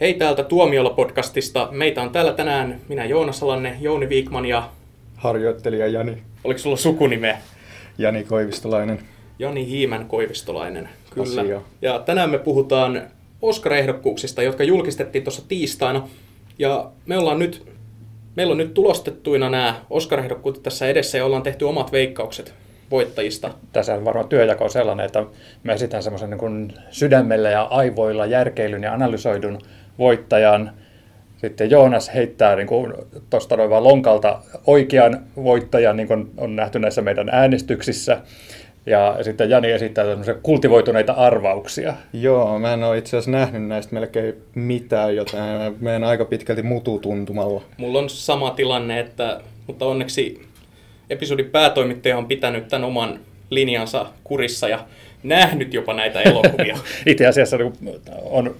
Hei täältä Tuomiolla-podcastista. Meitä on täällä tänään minä Joonas Alanne, Jouni Viikman ja... Harjoittelija Jani. Oliko sulla sukunimeä? Jani Koivistolainen. Jani Hiimän Koivistolainen, kyllä. Asia. Ja tänään me puhutaan Oscar-ehdokkuuksista, jotka julkistettiin tuossa tiistaina. Ja me ollaan nyt, meillä on nyt tulostettuina nämä Oscar-ehdokkuudet tässä edessä ja ollaan tehty omat veikkaukset voittajista. Tässä varmaan työjako on sellainen, että mä esitän semmoisen niin sydämellä ja aivoilla järkeilyn ja analysoidun voittajan. Sitten Joonas heittää niin tuosta noin vaan lonkalta oikean voittajan, niin kuin on nähty näissä meidän äänestyksissä. Ja sitten Jani esittää tämmöisiä kultivoituneita arvauksia. Joo, mä en ole itse asiassa nähnyt näistä melkein mitään, joten mä menen aika pitkälti mututuntumalla. Mulla on sama tilanne, että, mutta onneksi episodin päätoimittaja on pitänyt tämän oman linjansa kurissa ja nähnyt jopa näitä elokuvia. Itse asiassa niin on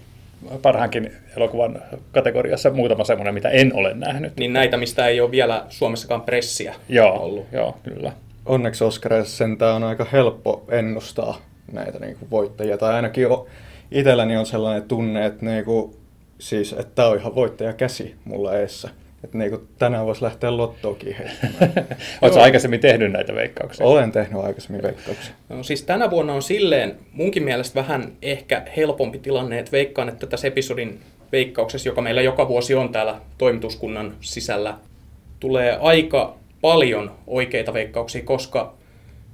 parhaankin elokuvan kategoriassa muutama semmoinen, mitä en ole nähnyt. niin näitä, mistä ei ole vielä Suomessakaan pressiä Joo, ollut. joo, kyllä. Onneksi Oscareissa sentään on aaika helppo ennustaa näitä niin kuin voittajia. Tai ainakin o- itselläni on sellainen tunne, että, niin kuin, siis, että tämä on ihan voittaja käsi mulla eessä. Että niin kuin, tänään voisi lähteä lottoakin heittämään. Oletko aikaisemmin tehnyt näitä veikkauksia? Olen tehnyt aikaisemmin veikkauksia. No, siis tänä vuonna on silleen munkin mielestä vähän ehkä helpompi tilanne, että veikkaan, että tässä episodin veikkauksessa, joka meillä joka vuosi on täällä toimituskunnan sisällä, tulee aika paljon oikeita veikkauksia, koska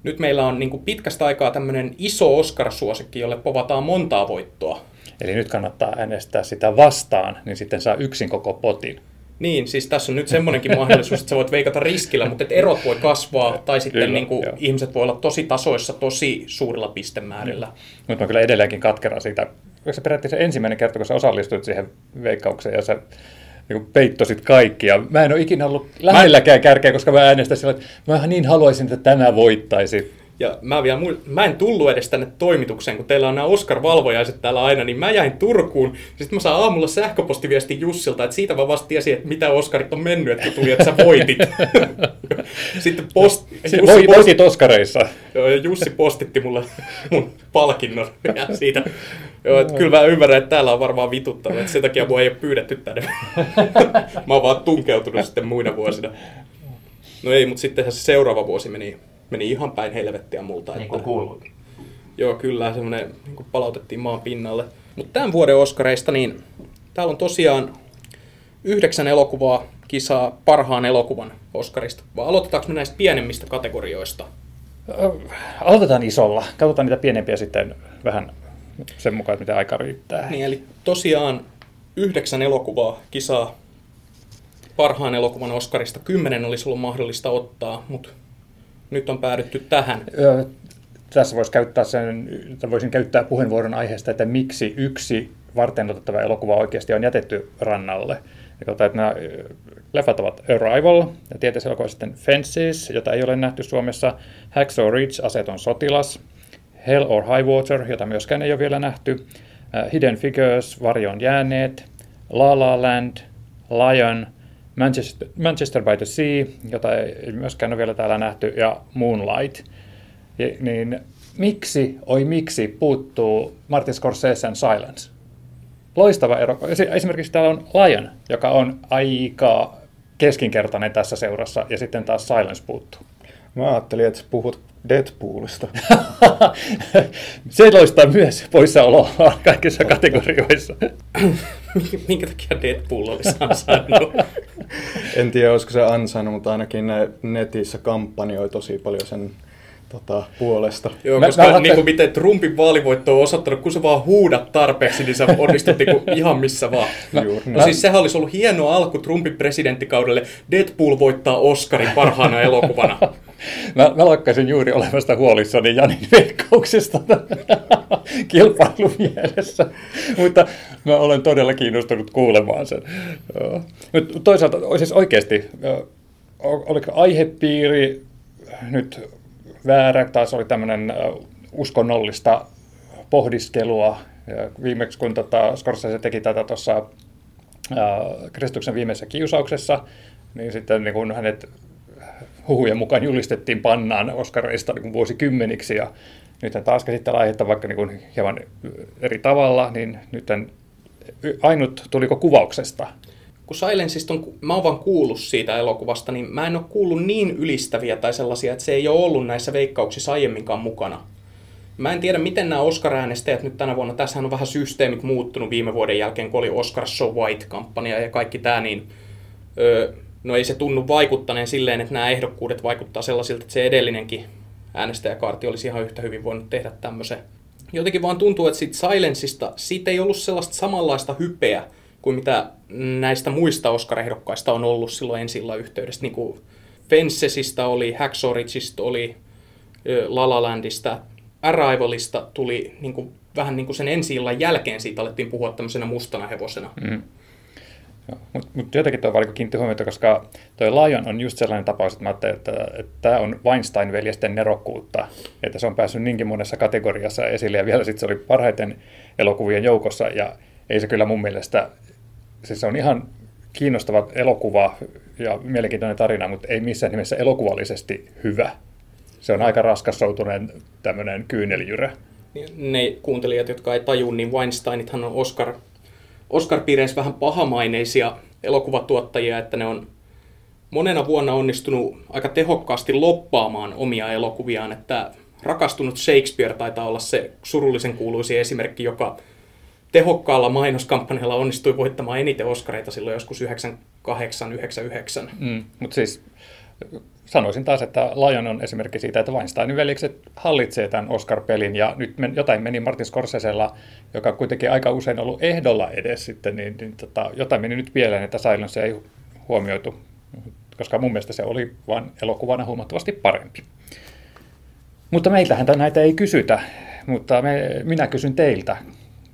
nyt meillä on niin kuin pitkästä aikaa tämmöinen iso Oscar-suosikki, jolle povataan montaa voittoa. Eli nyt kannattaa äänestää sitä vastaan, niin sitten saa yksin koko potin. Niin, siis tässä on nyt semmoinenkin mahdollisuus, että sä voit veikata riskillä, mutta et erot voi kasvaa, tai sitten Kyllä, niin kuin, joo. ihmiset voi olla tosi tasoissa, tosi suurilla pistemäärillä. Mutta mä kyllä edelleenkin katkeran siitä. Oliko se periaatteessa ensimmäinen kerta, kun sä osallistuit siihen veikkaukseen ja sä niin peittosit kaikki. Ja mä en ole ikinä ollut lähelläkään kärkeä, koska mä äänestän sillä, että mä niin haluaisin, että tämä voittaisi. Ja mä, vielä, mu- mä en tullut edes tänne toimitukseen, kun teillä on nämä Oscar-valvojaiset täällä aina, niin mä jäin Turkuun. Sitten mä saan aamulla sähköpostiviesti Jussilta, että siitä mä vasta tiesin, että mitä Oscarit on mennyt, että tuli, että sä voitit. Sitten post, Jussi, post, voitit joo, ja Jussi postitti mulle mun palkinnon ja siitä. Joo, että kyllä mä ymmärrän, että täällä on varmaan vituttanut, että sen takia mua ei ole pyydetty tänne. mä oon vaan tunkeutunut sitten muina vuosina. No ei, mutta sittenhän se seuraava vuosi meni, meni ihan päin helvettiä multa. Niin että- kuuluu. Joo, kyllä, semmoinen niin palautettiin maan pinnalle. Mutta tämän vuoden Oscareista, niin täällä on tosiaan yhdeksän elokuvaa kisaa parhaan elokuvan Oscarista. Vai aloitetaanko me näistä pienemmistä kategorioista? Ö, Aloitetaan isolla. Katsotaan niitä pienempiä sitten vähän sen mukaan, mitä aika riittää. Niin, eli tosiaan yhdeksän elokuvaa kisaa parhaan elokuvan Oscarista. Kymmenen olisi ollut mahdollista ottaa, mutta nyt on päädytty tähän. Tässä voisi käyttää sen, voisin käyttää puheenvuoron aiheesta, että miksi yksi varten otettava elokuva oikeasti on jätetty rannalle. Katsotaan, että nämä leffat ovat Arrival, ja tietysti elokuva sitten Fences, jota ei ole nähty Suomessa, Hacksaw Ridge, Aseton sotilas, Hell or High Water, jota myöskään ei ole vielä nähty, äh, Hidden Figures, Varjon jääneet, La La Land, Lion, Manchester, Manchester by the Sea, jota ei myöskään ole vielä täällä nähty, ja Moonlight. Ja, niin miksi, oi miksi, puuttuu Martin Scorsesen Silence? Loistava ero. Esi- Esimerkiksi täällä on Lion, joka on aika keskinkertainen tässä seurassa, ja sitten taas Silence puuttuu. Mä ajattelin, että puhut Deadpoolista. Se loistaa myös poissaoloa kaikissa kategorioissa. Minkä takia Deadpool olisi ansainnut? En tiedä, olisiko se ansainnut, mutta ainakin ne netissä kampanjoi tosi paljon sen tota, puolesta. Joo, Mä- koska mä mä niin kuin miten Trumpin vaalivoitto on osoittanut, kun sä vaan huudat tarpeeksi, niin sä onnistut niin kuin ihan missä vaan. Juuri No näin. siis sehän olisi ollut hieno alku Trumpin presidenttikaudelle. Deadpool voittaa Oscarin parhaana elokuvana. Mä, mä lakkaisin juuri olemasta huolissani Janin veikkauksesta kilpailun mielessä, mutta mä olen todella kiinnostunut kuulemaan sen. Mutta toisaalta siis oikeasti, oliko aihepiiri nyt väärä, taas oli tämmöinen uskonnollista pohdiskelua. Viimeksi kun tota Scorsese teki tätä tuossa Kristuksen viimeisessä kiusauksessa, niin sitten niin kun hänet huhujen mukaan julistettiin pannaan Oscareista niin vuosikymmeniksi ja nyt taas käsitellään aihetta vaikka niin kuin hieman eri tavalla, niin nyt ainut, tuliko kuvauksesta? Kun Silenceista on, mä oon vaan kuullut siitä elokuvasta, niin mä en ole kuullut niin ylistäviä tai sellaisia, että se ei ole ollut näissä veikkauksissa aiemminkaan mukana. Mä en tiedä, miten nämä Oscar-äänestäjät nyt tänä vuonna, tässähän on vähän systeemit muuttunut viime vuoden jälkeen, kun oli Oscar So White-kampanja ja kaikki tämä, niin öö, no ei se tunnu vaikuttaneen silleen, että nämä ehdokkuudet vaikuttaa sellaisilta, että se edellinenkin äänestäjäkaarti olisi ihan yhtä hyvin voinut tehdä tämmöisen. Jotenkin vaan tuntuu, että siitä Silenceista, siitä ei ollut sellaista samanlaista hypeä kuin mitä näistä muista Oscar-ehdokkaista on ollut silloin ensi yhteydessä. Niin kuin Fencesista oli, Hacksaw Ridgeista oli, La La Landista, Arrivalista tuli niin kuin, vähän niin kuin sen ensi jälkeen siitä alettiin puhua tämmöisenä mustana hevosena. Mm. Mutta mut jotenkin tuo valiko kiinnitti huomiota, koska tuo Lion on just sellainen tapaus, että mä ajattelin, että, tämä on Weinstein-veljesten nerokkuutta, että se on päässyt niinkin monessa kategoriassa esille, ja vielä sitten se oli parhaiten elokuvien joukossa, ja ei se kyllä mun mielestä, siis se on ihan kiinnostava elokuva ja mielenkiintoinen tarina, mutta ei missään nimessä elokuvallisesti hyvä. Se on aika raskassoutuneen tämmöinen kyynelijyrä. Ne kuuntelijat, jotka ei taju, niin Weinsteinithan on Oscar Oscar-piireissä vähän pahamaineisia elokuvatuottajia, että ne on monena vuonna onnistunut aika tehokkaasti loppaamaan omia elokuviaan, että rakastunut Shakespeare taitaa olla se surullisen kuuluisi esimerkki, joka tehokkaalla mainoskampanjalla onnistui voittamaan eniten Oscareita silloin joskus 98-99. Mm, mutta siis sanoisin taas, että Lion on esimerkki siitä, että Weinsteinin velikset hallitsee tämän Oscar-pelin, ja nyt men, jotain meni Martin Scorsesella, joka kuitenkin aika usein ollut ehdolla edes sitten, niin, niin tota, jotain meni nyt pieleen, että Silence ei huomioitu, koska mun mielestä se oli vain elokuvana huomattavasti parempi. Mutta meiltähän näitä ei kysytä, mutta me, minä kysyn teiltä,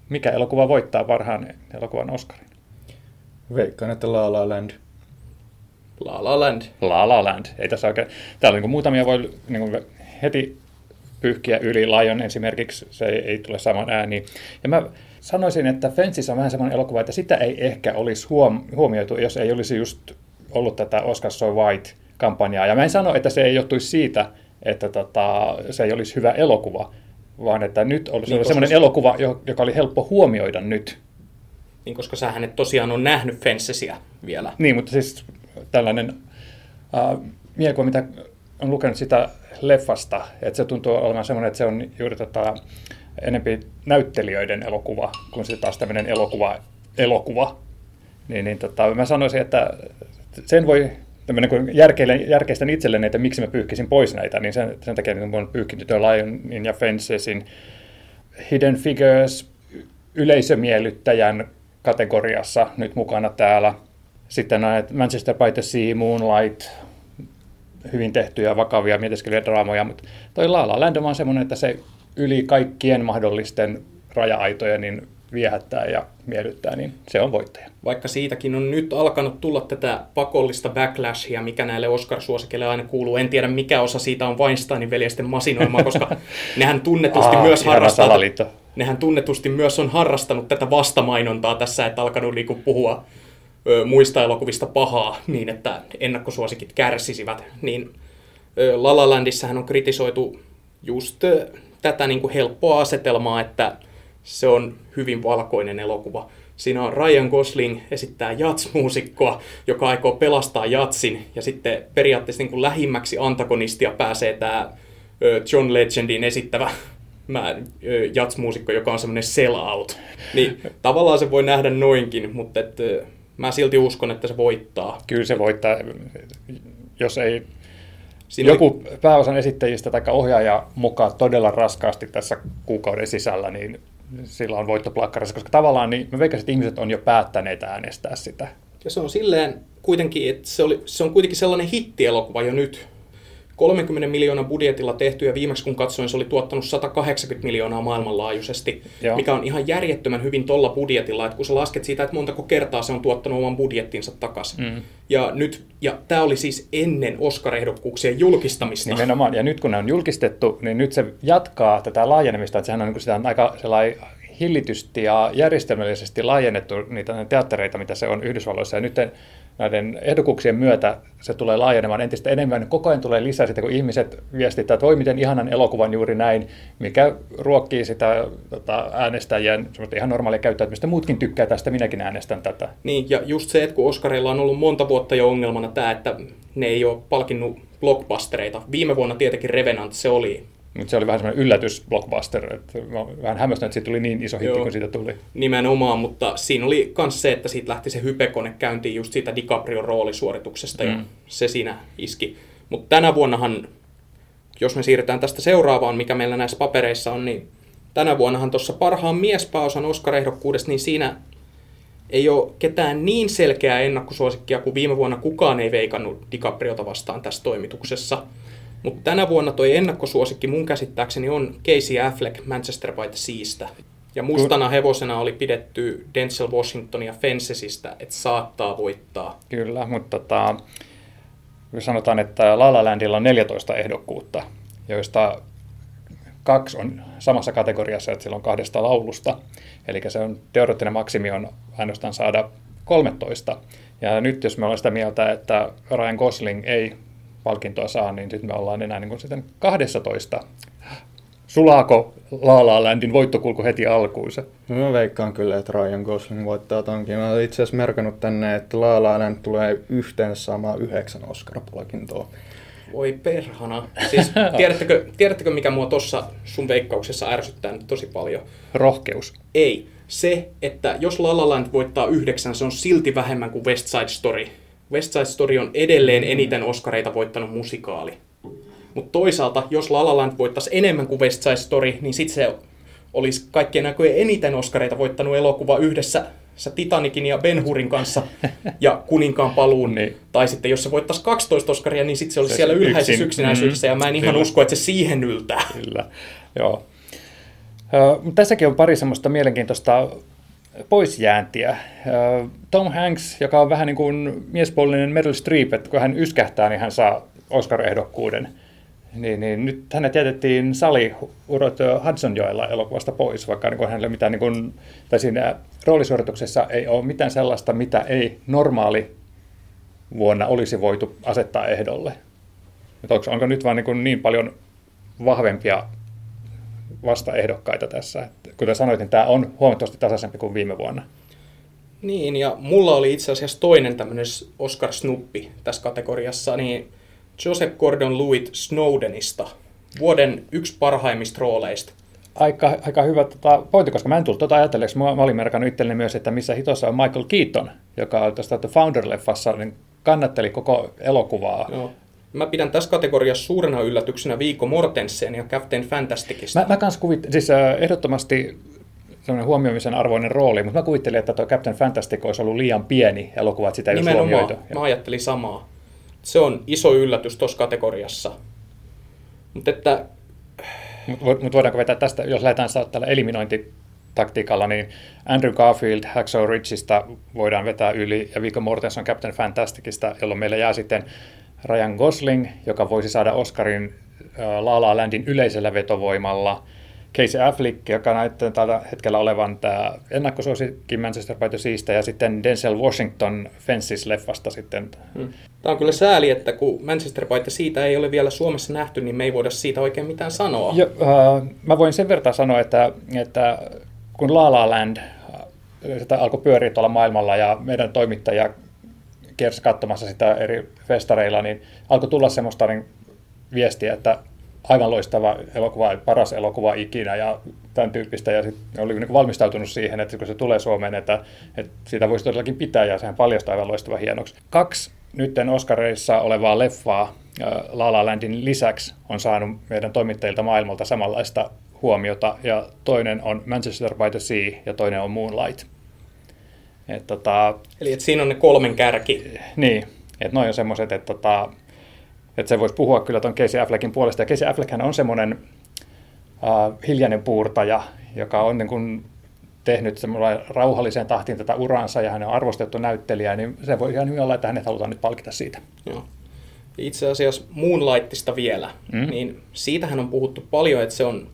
mikä elokuva voittaa parhaan elokuvan Oscarin? Veikkaan, että La La Land. La La Land. La La Land. Ei tässä oikein. Täällä niin muutamia voi niin kuin heti pyyhkiä yli. Lion esimerkiksi, se ei, ei tule saman ääni. Ja mä sanoisin, että Fences on vähän semmoinen elokuva, että sitä ei ehkä olisi huom- huomioitu, jos ei olisi just ollut tätä Oscar So White-kampanjaa. Ja mä en sano, että se ei johtuisi siitä, että tota, se ei olisi hyvä elokuva, vaan että nyt olisi niin, semmoinen elokuva, joka oli helppo huomioida nyt. Niin, koska sähän et tosiaan on nähnyt Fencesia vielä. Niin, mutta siis tällainen äh, mielikuva, mitä on lukenut sitä leffasta, että se tuntuu olevan semmoinen, että se on juuri tota, enempi näyttelijöiden elokuva, kuin sitten taas tämmöinen elokuva, elokuva. Niin, niin tota, mä sanoisin, että sen voi tämmöinen, kun järkeistän itselleni, että miksi mä pyyhkisin pois näitä, niin sen, sen takia niin olen pyyhkinyt Lionin ja Fencesin Hidden Figures yleisömiellyttäjän kategoriassa nyt mukana täällä – sitten näet Manchester by the Sea, Moonlight, hyvin tehtyjä, vakavia, mietiskelyjä draamoja, mutta toi La La Land on semmoinen, että se yli kaikkien mahdollisten raja-aitoja niin viehättää ja miellyttää, niin se on voittaja. Vaikka siitäkin on nyt alkanut tulla tätä pakollista backlashia, mikä näille Oscar-suosikeille aina kuuluu. En tiedä, mikä osa siitä on Weinsteinin veljesten masinoima, koska nehän tunnetusti Aa, myös harrastaa, nehän tunnetusti myös on harrastanut tätä vastamainontaa tässä, että alkanut niinku puhua muista elokuvista pahaa niin, että ennakkosuosikit kärsisivät, niin La La Landissahan on kritisoitu just tätä niin kuin helppoa asetelmaa, että se on hyvin valkoinen elokuva. Siinä on Ryan Gosling esittää jatsmuusikkoa, joka aikoo pelastaa jatsin, ja sitten periaatteessa niin kuin lähimmäksi antagonistia pääsee tämä John Legendin esittävä jatsmuusikko, joka on semmoinen sell-out. Niin tavallaan se voi nähdä noinkin, mutta et, mä silti uskon, että se voittaa. Kyllä se voittaa, jos ei Siinä joku oli... pääosan esittäjistä tai ohjaaja mukaan todella raskaasti tässä kuukauden sisällä, niin sillä on voittoplakkarissa, koska tavallaan niin, mä veikkasin, että ihmiset on jo päättäneet äänestää sitä. Ja se on silleen kuitenkin, että se, oli, se on kuitenkin sellainen hittielokuva jo nyt, 30 miljoonaa budjetilla tehty ja viimeksi kun katsoin se oli tuottanut 180 miljoonaa maailmanlaajuisesti, Joo. mikä on ihan järjettömän hyvin tolla budjetilla, että kun sä lasket siitä, että montako kertaa se on tuottanut oman budjettinsa takaisin. Mm. Ja, nyt, ja tämä oli siis ennen Oscar-ehdokkuuksien julkistamista. Nimenomaan, ja nyt kun ne on julkistettu, niin nyt se jatkaa tätä laajenemista, että sehän on, niin sitä on aika sellainen hillitysti ja järjestelmällisesti laajennettu niitä teattereita, mitä se on Yhdysvalloissa. Ja nyt näiden ehdokuksien myötä se tulee laajenemaan entistä enemmän. Koko ajan tulee lisää sitä, kun ihmiset viestittää, että voi miten ihanan elokuvan juuri näin, mikä ruokkii sitä tota, äänestäjien ihan normaalia käyttäytymistä. Muutkin tykkää tästä, minäkin äänestän tätä. Niin, ja just se, että kun Oscarilla on ollut monta vuotta jo ongelmana tämä, että ne ei ole palkinnut blockbustereita. Viime vuonna tietenkin Revenant se oli mutta se oli vähän semmoinen yllätys blockbuster, että mä vähän hämmästynyt, että siitä tuli niin iso hitti kuin siitä tuli. Nimenomaan, mutta siinä oli myös se, että siitä lähti se hypekone käyntiin just siitä DiCaprion roolisuorituksesta mm. ja se siinä iski. Mutta tänä vuonnahan, jos me siirrytään tästä seuraavaan, mikä meillä näissä papereissa on, niin tänä vuonnahan tuossa parhaan miespääosan Oscar-ehdokkuudesta, niin siinä ei ole ketään niin selkeää ennakkosuosikkia kuin viime vuonna kukaan ei veikannut DiCapriota vastaan tässä toimituksessa. Mutta tänä vuonna toi ennakkosuosikki mun käsittääkseni on Casey Affleck Manchester by the Seasta. Ja mustana hevosena oli pidetty Denzel Washingtonia Fencesistä, että saattaa voittaa. Kyllä, mutta tota, sanotaan, että La La Landilla on 14 ehdokkuutta, joista kaksi on samassa kategoriassa, että sillä on kahdesta laulusta. Eli se on teoreettinen maksimi on ainoastaan saada 13. Ja nyt jos me ollaan sitä mieltä, että Ryan Gosling ei palkintoa saa, niin sitten me ollaan enää niin kuin sitten 12. Sulaako La La Landin voittokulku heti alkuunsa? No, mä veikkaan kyllä, että Ryan Gosling voittaa tonkin. Mä olen itse asiassa merkannut tänne, että La La Land tulee yhteen saamaan yhdeksän Oscar-palkintoa. Voi perhana. Siis tiedättekö, tiedättekö mikä mua tuossa sun veikkauksessa ärsyttää nyt tosi paljon? Rohkeus. Ei. Se, että jos La La Land voittaa yhdeksän, se on silti vähemmän kuin West Side Story. West Side Story on edelleen eniten Oscareita voittanut musikaali. Mutta toisaalta, jos La La Land voittaisi enemmän kuin West Side Story, niin sitten se olisi kaikkien näköjen eniten Oscareita voittanut elokuva yhdessä sä Titanikin ja Ben Hurin kanssa ja Kuninkaan paluun. niin. Tai sitten jos se voittaisi 12 Oscaria, niin sitten se olisi se siellä ylhäisessä yksin, yksinäisyydessä, mm, ja mä en ihan kyllä. usko, että se siihen yltää. Kyllä, joo. Uh, tässäkin on pari semmoista mielenkiintoista poisjääntiä. Tom Hanks, joka on vähän niin kuin miespuolinen Meryl Streep, että kun hän yskähtää, niin hän saa Oscar-ehdokkuuden. Niin, niin nyt hänet jätettiin sali urot Hudsonjoella elokuvasta pois, vaikka niin kuin hänellä mitään, niin kuin, tai siinä roolisuorituksessa ei ole mitään sellaista, mitä ei normaali vuonna olisi voitu asettaa ehdolle. onko, onko nyt vaan niin, niin paljon vahvempia vastaehdokkaita tässä. Että kuten sanoit, niin tämä on huomattavasti tasaisempi kuin viime vuonna. Niin, ja mulla oli itse asiassa toinen tämmöinen Oscar Snuppi tässä kategoriassa, niin Joseph Gordon-Lewitt Snowdenista, vuoden yksi parhaimmista rooleista. Aika, aika hyvä tota, pointti, koska mä en tullut tuota ajatelleeksi. Mä, mä olin merkannut itselleni myös, että missä hitossa on Michael Keaton, joka on tästä The Founder-leffassa, niin kannatteli koko elokuvaa. Joo. Mä pidän tässä kategoriassa suurena yllätyksenä Viiko Mortensen ja Captain Fantasticista. Mä, mä kans kuvit, siis äh, ehdottomasti sellainen huomioimisen arvoinen rooli, mutta mä kuvittelin, että tuo Captain Fantastic olisi ollut liian pieni elokuva, että sitä ei olisi huomioitu. Mä ajattelin samaa. Se on iso yllätys tuossa kategoriassa. Mutta että... Mutta mut voidaanko vetää tästä, jos lähdetään tällä eliminointitaktiikalla, niin Andrew Garfield Hacksaw Ridgeista voidaan vetää yli ja Viggo Mortensen Captain Fantasticista, jolloin meillä jää sitten Ryan Gosling, joka voisi saada Oscarin La La Landin yleisellä vetovoimalla. Casey Affleck, joka näyttää tällä hetkellä olevan tämä ennakkosuosikki Manchester by the Seasta, ja sitten Denzel Washington Fences-leffasta sitten. Hmm. Tämä on kyllä sääli, että kun Manchester by the siitä ei ole vielä Suomessa nähty, niin me ei voida siitä oikein mitään sanoa. Jo, uh, mä voin sen verran sanoa, että, että kun La La Land sitä alkoi pyöriä tuolla maailmalla ja meidän toimittaja kiersi katsomassa sitä eri festareilla, niin alkoi tulla semmoista niin viestiä, että aivan loistava elokuva, paras elokuva ikinä ja tämän tyyppistä. Ja sitten oli niin valmistautunut siihen, että kun se tulee Suomeen, että, että siitä voisi todellakin pitää ja sehän paljastaa aivan loistava hienoksi. Kaksi nytten Oscareissa olevaa leffaa La La Landin lisäksi on saanut meidän toimittajilta maailmalta samanlaista huomiota ja toinen on Manchester by the Sea ja toinen on Moonlight. Et, tota, Eli et siinä on ne kolmen kärki. Niin, että noin on semmoiset, että tota, et se voisi puhua kyllä tuon Casey Affleckin puolesta. Ja Casey Affleck on semmoinen uh, hiljainen puurtaja, joka on niin kuin tehnyt semmoinen rauhalliseen tahtiin tätä uransa ja hän on arvostettu näyttelijä, niin se voi ihan hyvin olla, että hänet halutaan nyt palkita siitä. Joo. Itse asiassa Moonlightista vielä, mm. niin siitähän on puhuttu paljon, että se on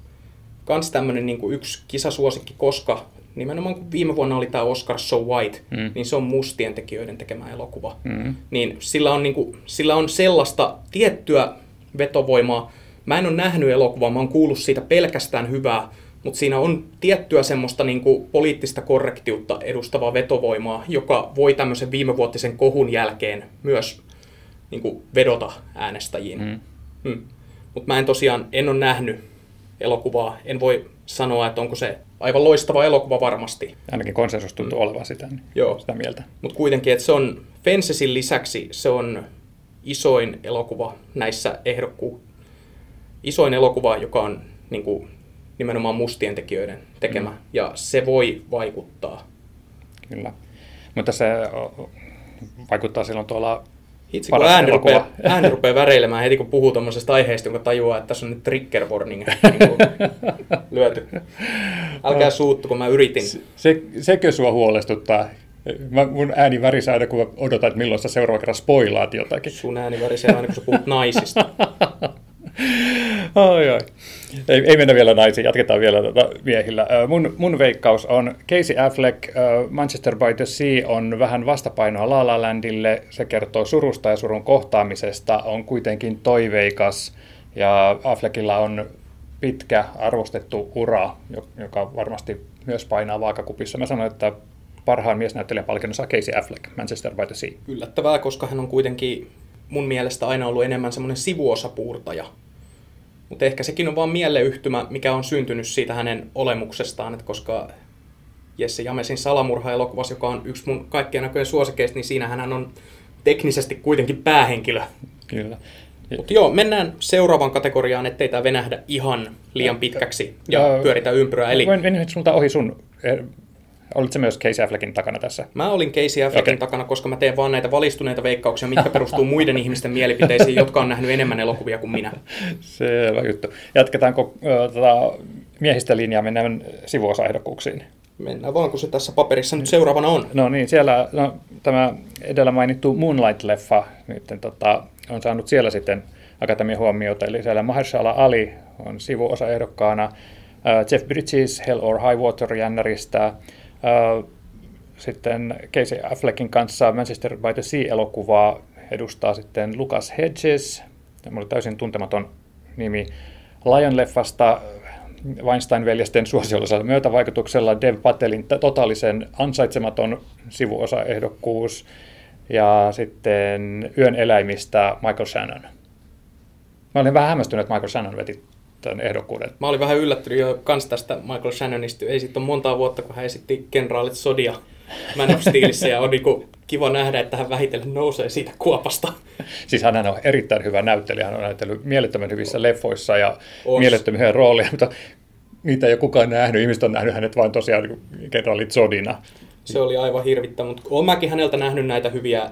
kans tämmönen niin yksi kisasuosikki, koska nimenomaan kun viime vuonna oli tämä Oscar So White, mm. niin se on mustien tekijöiden tekemä elokuva. Mm. Niin sillä on, niin kuin, sillä on sellaista tiettyä vetovoimaa. Mä en ole nähnyt elokuvaa, mä oon kuullut siitä pelkästään hyvää, mutta siinä on tiettyä semmoista niin kuin poliittista korrektiutta edustavaa vetovoimaa, joka voi tämmöisen viimevuotisen kohun jälkeen myös niin kuin vedota äänestäjiin. Mm. Mm. Mutta mä en tosiaan, en ole nähnyt elokuvaa, en voi sanoa, että onko se aivan loistava elokuva varmasti. Ainakin konsensus tuntuu mm. olevan sitä, niin Joo. sitä mieltä. Mutta kuitenkin, että se on Fencesin lisäksi se on isoin elokuva näissä ehdokku... Isoin elokuva, joka on niin kuin, nimenomaan mustien tekijöiden tekemä, mm. ja se voi vaikuttaa. Kyllä. Mutta se vaikuttaa silloin tuolla itse kun ääni rupeaa, ääni rupeaa väreilemään heti, kun puhuu tuommoisesta aiheesta, jonka tajuaa, että tässä on nyt trigger warning niin lyöty. Älkää suuttu, kun mä yritin. Se, se, sekö sua huolestuttaa? Mä, mun ääni värisee aina, kun odotan, että milloin sä seuraava kerran spoilaat jotakin. Sun ääni värisee aina, kun sä puhut naisista. ai, ai. Ei, ei mennä vielä naisiin, jatketaan vielä tuota miehillä. Mun, mun veikkaus on Casey Affleck, Manchester by the Sea on vähän vastapainoa La La Landille. Se kertoo surusta ja surun kohtaamisesta, on kuitenkin toiveikas ja Affleckilla on pitkä arvostettu ura, joka varmasti myös painaa vaakakupissa. Mä sanoin, että parhaan miesnäyttelijän palkinnon saa Casey Affleck, Manchester by the Sea. Yllättävää, koska hän on kuitenkin mun mielestä aina ollut enemmän semmoinen sivuosapuurtaja mutta ehkä sekin on vaan mieleyhtymä, mikä on syntynyt siitä hänen olemuksestaan, että koska Jesse Jamesin salamurha-elokuvassa, joka on yksi mun kaikkien näköjen suosikeista, niin siinä hän on teknisesti kuitenkin päähenkilö. Kyllä. Mutta joo, mennään seuraavaan kategoriaan, ettei tämä venähdä ihan liian pitkäksi ja, ja pyöritä ympyrää. Eli... Voin mennä sulta ohi sun eh, Olitko myös Casey Affleckin takana tässä? Mä olin Casey Affleckin okay. takana, koska mä teen vaan näitä valistuneita veikkauksia, mitkä perustuu muiden ihmisten mielipiteisiin, jotka on nähnyt enemmän elokuvia kuin minä. Selvä juttu. Jatketaanko äh, tota, miehistä linjaa, mennään sivuosaehdokkuuksiin? Mennään vaan, kun se tässä paperissa nyt seuraavana on. No niin, siellä no, tämä edellä mainittu Moonlight-leffa nyt, tota, on saanut siellä sitten akatemian huomiota, eli siellä Mahershala Ali on sivuosaehdokkaana, Jeff Bridges Hell or High Water jännäristä, sitten Casey Affleckin kanssa Manchester by the Sea-elokuvaa edustaa sitten Lucas Hedges, tämä oli täysin tuntematon nimi, Lion-leffasta Weinstein-veljesten suosiollisella myötävaikutuksella Dev Patelin totaalisen ansaitsematon sivuosaehdokkuus ja sitten Yön eläimistä Michael Shannon. Mä olin vähän hämmästynyt, että Michael Shannon veti tämän ehdokkuuden. Mä olin vähän yllättynyt jo kans tästä Michael Shannonista. Ei sitten ole montaa vuotta, kun hän esitti kenraalit Sodia Man of Steelissä ja on niinku kiva nähdä, että hän vähitellen nousee siitä kuopasta. Siis hän on erittäin hyvä näyttelijä, hän on näytellyt mielettömän hyvissä leffoissa ja Os. mielettömän hyviä rooleja, mutta niitä ei ole kukaan nähnyt. Ihmiset on nähnyt hänet vain tosiaan niin kenraalit Sodina. Se oli aivan hirvittävä, mutta olen mäkin häneltä nähnyt näitä hyviä,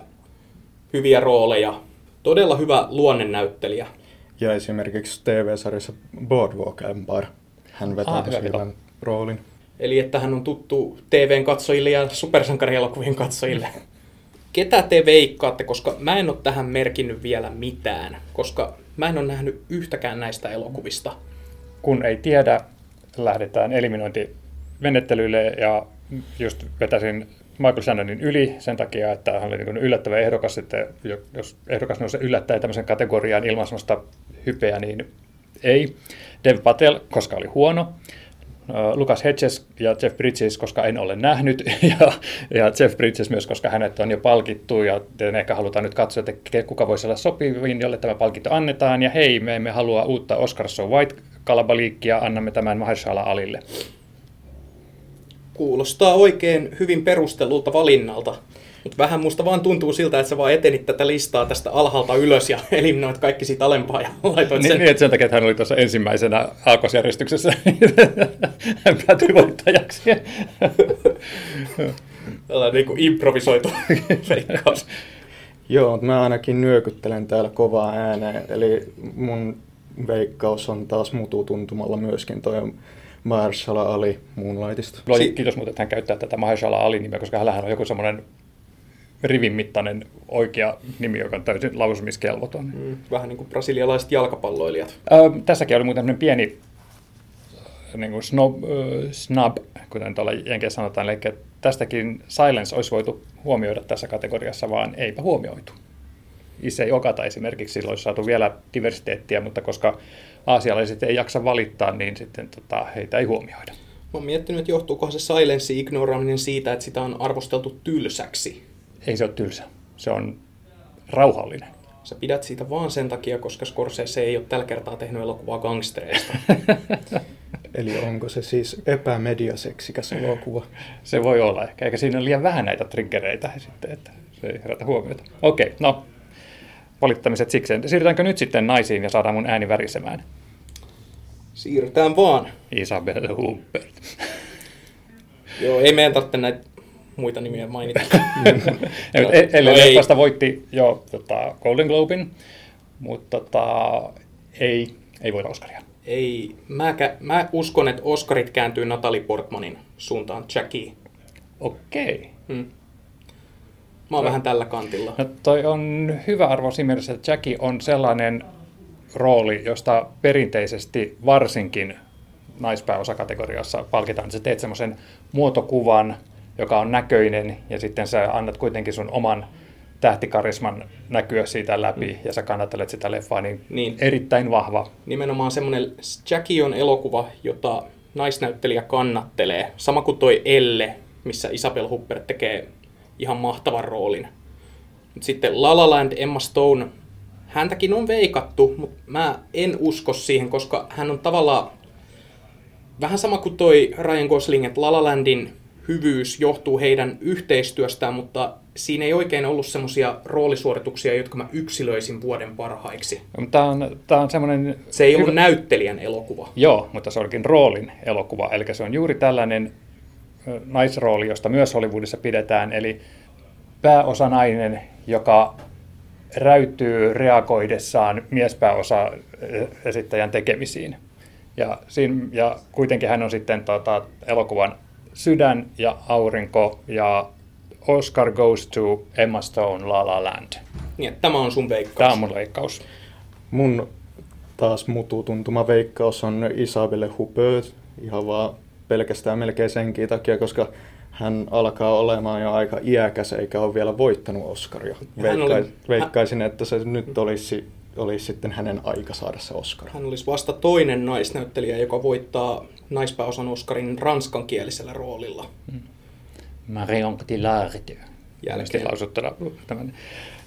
hyviä rooleja. Todella hyvä luonnennäyttelijä. Ja esimerkiksi TV-sarjassa Boardwalk Empire hän vetää ah, hyvän roolin. Eli että hän on tuttu TVn katsojille ja supersankarielokuvien katsojille. Ketä te veikkaatte, koska mä en ole tähän merkinnyt vielä mitään, koska mä en ole nähnyt yhtäkään näistä elokuvista. Kun ei tiedä, lähdetään eliminointimenettelyille ja just vetäisin Michael Shannonin yli sen takia, että hän oli niin yllättävä ehdokas, että jos ehdokas nousee yllättäen tämmöisen kategoriaan ilman sellaista hypeä, niin ei. Dev Patel, koska oli huono. Lucas Hedges ja Jeff Bridges, koska en ole nähnyt, ja, ja Jeff Bridges myös, koska hänet on jo palkittu, ja ehkä halutaan nyt katsoa, että kuka voisi olla sopivin, jolle tämä palkinto annetaan, ja hei, me emme halua uutta Oscar So White-kalabaliikkia, annamme tämän Mahershala Alille. Kuulostaa oikein hyvin perustellulta valinnalta. Mutta vähän musta vaan tuntuu siltä, että sä vaan etenit tätä listaa tästä alhaalta ylös ja eliminoit kaikki siitä alempaa ja laitoit sen. Niin, että sen takia, että hän oli tuossa ensimmäisenä aakosjärjestyksessä. hän päätyi voittajaksi. Tällainen niin kuin improvisoitu veikkaus. Joo, mutta mä ainakin nyökyttelen täällä kovaa ääneen. Eli mun veikkaus on taas mututuntumalla myöskin toi Mahershala Ali Moonlightista. Kiitos muuten, että hän käyttää tätä Mahershala Ali-nimeä, koska hänellä on joku semmoinen rivin mittainen oikea nimi, joka on täysin lausumiskelvoton. Mm, vähän niin kuin brasilialaiset jalkapalloilijat. Ö, tässäkin oli muuten pieni niin kuin snob, äh, snub, kuten tuolla jenkeissä sanotaan, eli tästäkin silence olisi voitu huomioida tässä kategoriassa, vaan eipä huomioitu. Issei Okata esimerkiksi silloin olisi saatu vielä diversiteettiä, mutta koska aasialaiset ei jaksa valittaa, niin sitten tota, heitä ei huomioida. Mä oon miettinyt, että johtuukohan se silence ignoraaminen siitä, että sitä on arvosteltu tylsäksi. Ei se ole tylsä, se on rauhallinen. Sä pidät siitä vaan sen takia, koska Scorsese ei ole tällä kertaa tehnyt elokuvaa gangstereista. Eli onko se siis epämediaseksikäs elokuva? Se voi olla ehkä, eikä siinä ole liian vähän näitä triggereitä sitten, että se ei herätä huomiota. Okei, no valittamiset sikseen. Siirrytäänkö nyt sitten naisiin ja saadaan mun ääni värisemään? Siirrytään vaan. Isabelle Huppert. Joo, ei meidän tarvitse näitä muita nimiä mainita. Eli No leffasta voitti jo tota, Golden Globin, mutta tota, ei, ei voita Oscaria. ei, mä, kä- mä uskon, että Oscarit kääntyy Natalie Portmanin suuntaan, Jackie. Okei. Hmm. Mä oon vähän tällä kantilla. No toi on hyvä arvo siinä mielessä, että Jackie on sellainen rooli, josta perinteisesti varsinkin naispääosakategoriassa palkitaan. Sä teet semmoisen muotokuvan, joka on näköinen, ja sitten sä annat kuitenkin sun oman tähtikarisman näkyä siitä läpi, ja sä kannattelet sitä leffaa, niin, Niin. erittäin vahva. Nimenomaan semmoinen Jackie on elokuva, jota naisnäyttelijä kannattelee. Sama kuin toi Elle, missä Isabel Huppert tekee ihan mahtavan roolin. Mut sitten La La Land, Emma Stone, häntäkin on veikattu, mutta mä en usko siihen, koska hän on tavallaan vähän sama kuin toi Ryan Gosling, että La La Landin hyvyys johtuu heidän yhteistyöstään, mutta siinä ei oikein ollut semmoisia roolisuorituksia, jotka mä yksilöisin vuoden parhaiksi. Tämä on, tää on semmoinen... Se ei ollut hyvä- näyttelijän elokuva. Joo, mutta se olikin roolin elokuva. Eli se on juuri tällainen naisrooli, josta myös Hollywoodissa pidetään. Eli pääosa nainen, joka räytyy reagoidessaan miespääosa ö, esittäjän tekemisiin. Ja, siinä, ja kuitenkin hän on sitten tota, elokuvan sydän ja aurinko ja Oscar goes to Emma Stone La La Land. Niin, että tämä on sun veikkaus. Tämä on mun leikkaus. Mun taas mututuntuma veikkaus on Isabelle Huppert, ihan vaan pelkästään melkein senkin takia, koska hän alkaa olemaan jo aika iäkäs eikä ole vielä voittanut Oscaria. Hän Veikka, oli- veikkaisin, että se nyt olisi, olisi sitten hänen aika saada se Oscar. Hän olisi vasta toinen naisnäyttelijä, joka voittaa naispääosan Oscarin ranskankielisellä roolilla. Marion Cotillard. Jälkeen. lausuttuna. Tämän.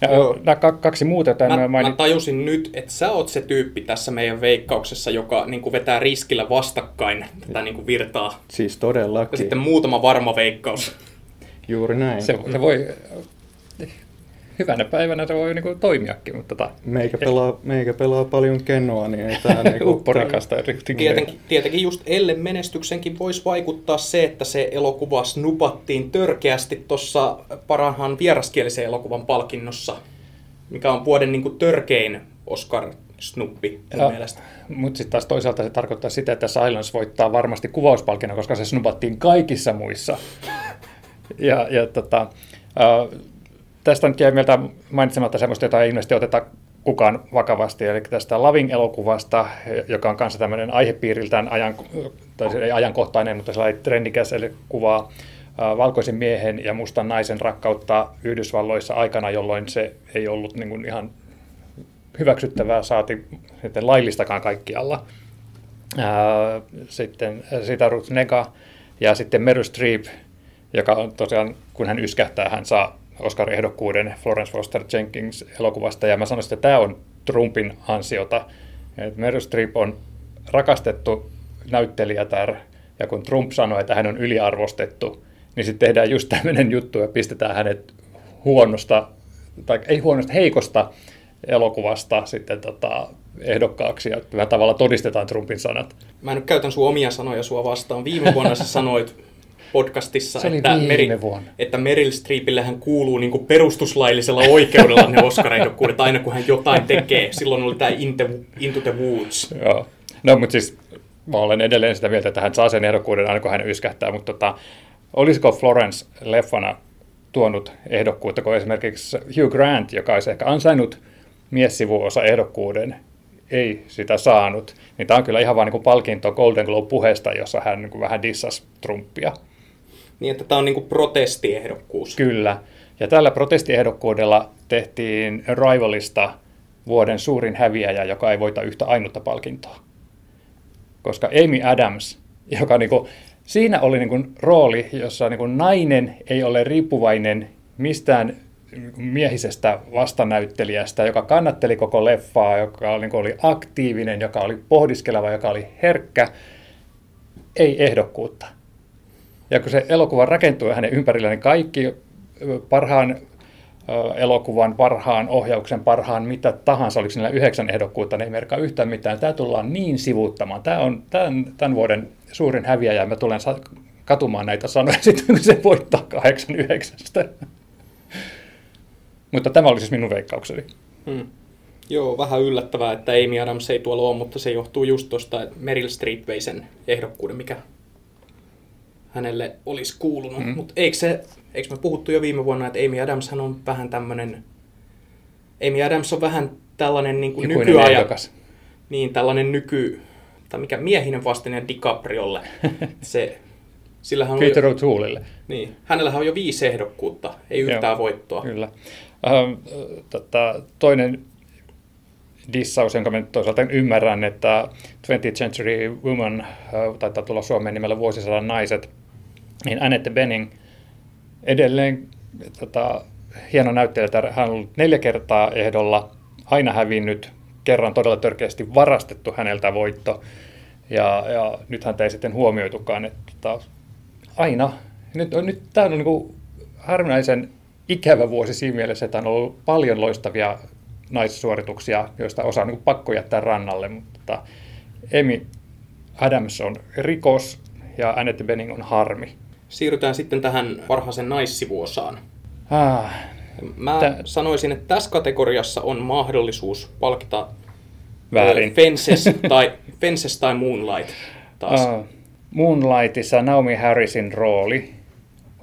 Ja, Joo. nämä ka- kaksi muuta, joita Mä, mä, mä mainit... tajusin nyt, että sä oot se tyyppi tässä meidän veikkauksessa, joka niin kuin vetää riskillä vastakkain tätä niin kuin virtaa. Siis Ja todellakin, sitten muutama varma veikkaus. juuri näin. se, se voi... Hyvänä päivänä se voi niinku toimiakin, mutta tota, Meikä pelaa, meikä pelaa paljon kenoa, niin ei tää niinku... uppo rakastaa Tietenkin, tietenkin just Ellen menestyksenkin voisi vaikuttaa se, että se elokuva snupattiin törkeästi tuossa parhaan vieraskielisen elokuvan palkinnossa, mikä on vuoden niin kuin törkein Oscar-snuppi mun Ja- mielestä. Mutta sitten taas toisaalta se tarkoittaa sitä, että Silence voittaa varmasti kuvauspalkinnon, koska se snupattiin kaikissa muissa. Ja, ja tota, äh, tästä nyt jäi mieltä mainitsematta semmoista, jota ei ilmeisesti oteta kukaan vakavasti, eli tästä Loving-elokuvasta, joka on kanssa tämmöinen aihepiiriltään ajan, tai ei ajankohtainen, mutta sellainen trendikäs, eli kuvaa valkoisen miehen ja mustan naisen rakkautta Yhdysvalloissa aikana, jolloin se ei ollut niin kuin ihan hyväksyttävää saati sitten laillistakaan kaikkialla. Sitten sitä Ruth Nega ja sitten Meryl Streep, joka on tosiaan, kun hän yskähtää, hän saa Oscar-ehdokkuuden Florence Foster Jenkins elokuvasta. Ja mä sanoisin, että tämä on Trumpin ansiota. Et Meryl Streep on rakastettu näyttelijätär, ja kun Trump sanoi, että hän on yliarvostettu, niin sitten tehdään just tämmöinen juttu ja pistetään hänet huonosta, tai ei huonosta, heikosta elokuvasta sitten tota, ehdokkaaksi ja tavalla todistetaan Trumpin sanat. Mä nyt käytän sun omia sanoja sua vastaan. Viime vuonna sä sanoit podcastissa, Se että, vuonna. että Meryl Streepille hän kuuluu niin perustuslaillisella oikeudella ne Oscar-ehdokkuudet aina kun hän jotain tekee. Silloin oli tämä Into, Into the Woods. Joo. No, mutta siis mä olen edelleen sitä mieltä, että hän saa sen ehdokkuuden aina kun hän yskähtää, mutta tota, olisiko Florence leffana tuonut ehdokkuutta, kun esimerkiksi Hugh Grant, joka olisi ehkä ansainnut miessivuosa ehdokkuuden ei sitä saanut. Niin tämä on kyllä ihan vaan niin palkinto Golden Globe-puheesta, jossa hän niin vähän dissasi Trumpia. Niin, että tämä on niin kuin protestiehdokkuus. Kyllä. Ja tällä protestiehdokkuudella tehtiin Rivalista vuoden suurin häviäjä, joka ei voita yhtä ainutta palkintoa. Koska Amy Adams, joka niin kuin, siinä oli niin kuin rooli, jossa niin kuin nainen ei ole riippuvainen mistään miehisestä vastanäyttelijästä, joka kannatteli koko leffaa, joka oli, niin oli aktiivinen, joka oli pohdiskeleva, joka oli herkkä, ei ehdokkuutta. Ja kun se elokuva rakentui hänen ympärilleen, niin kaikki parhaan elokuvan, parhaan ohjauksen, parhaan mitä tahansa, oliko niillä yhdeksän ehdokkuutta, ne ei merkkaa yhtään mitään. Tämä tullaan niin sivuuttamaan. Tämä on tämän, tämän vuoden suurin häviäjä ja mä tulen katumaan näitä sanoja sitten, kun se voittaa kahdeksan yhdeksästä. Mutta tämä oli siis minun veikkaukseni. Hmm. Joo, vähän yllättävää, että Amy Adams ei tuolla ole, mutta se johtuu just tuosta Meryl Streep sen ehdokkuuden, mikä hänelle olisi kuulunut. Hmm. Mutta eikö, se, eikö me puhuttu jo viime vuonna, että Amy Adams on vähän tämmöinen, Amy Adams on vähän tällainen niin kuin nykyajan, niin tällainen nyky, tai mikä miehinen vastine DiCapriolle. Se, sillähän Peter O'Tooleille. Niin, hänellähän on jo viisi ehdokkuutta, ei yhtään Joo, voittoa. Kyllä. Ähm, tota, toinen dissaus, jonka mä toisaalta ymmärrän, että 20th Century Woman äh, taitaa tulla Suomeen nimellä Vuosisadan naiset, niin Annette Benning edelleen tota, hieno näyttelijä, hän on ollut neljä kertaa ehdolla, aina hävinnyt, kerran todella törkeästi varastettu häneltä voitto, ja, ja nyt hän ei sitten huomioitukaan, että tota, aina, nyt, nyt tämä on niin kuin harvinaisen ikävä vuosi siinä mielessä, että on ollut paljon loistavia naissuorituksia, joista osa on niin pakko jättää rannalle, mutta Emi Adams on rikos ja Annette Benning on harmi. Siirrytään sitten tähän parhaaseen naissivuosaan. Ah, Mä tä... sanoisin, että tässä kategoriassa on mahdollisuus palkita Väärin. Fences tai, Fences tai Moonlight taas. Ah, Moonlightissa Naomi Harrisin rooli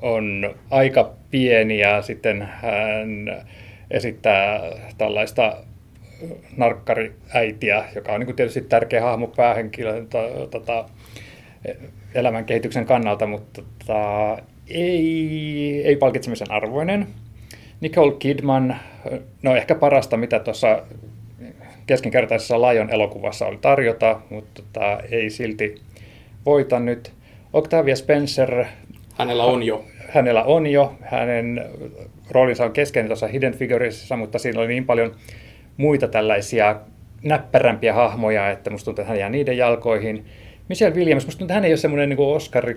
on aika pieni ja sitten hän esittää tällaista narkkariäitiä, joka on niin tietysti tärkeä hahmo päähenkilön tota, elämän kehityksen kannalta, mutta tota, ei, ei palkitsemisen arvoinen. Nicole Kidman, no ehkä parasta, mitä tuossa keskinkertaisessa Lion elokuvassa oli tarjota, mutta tota, ei silti voita nyt. Octavia Spencer. Hänellä on jo hänellä on jo, hänen roolinsa on keskeinen tuossa Hidden Figuresissa, mutta siinä oli niin paljon muita tällaisia näppärämpiä hahmoja, että musta tuntuu, että hän jää niiden jalkoihin. Michelle Williams, musta hän ei ole semmoinen niin Oscar,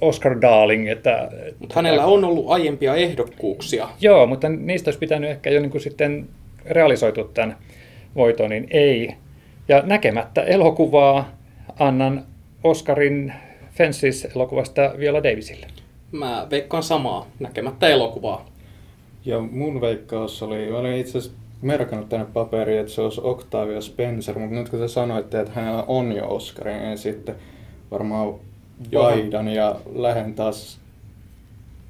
Oscar darling. Että, mutta hänellä on ollut aiempia ehdokkuuksia. Joo, mutta niistä olisi pitänyt ehkä jo niin kuin sitten realisoitua tämän voiton, niin ei. Ja näkemättä elokuvaa annan Oscarin Fences-elokuvasta Viola Davisille. Mä veikkaan samaa, näkemättä elokuvaa. Ja mun veikkaus oli, mä olin itse asiassa merkannut tänne paperiin, että se olisi Octavia Spencer, mutta nyt kun te sanoitte, että hänellä on jo Oscari, niin sitten varmaan vaihdan ja lähden taas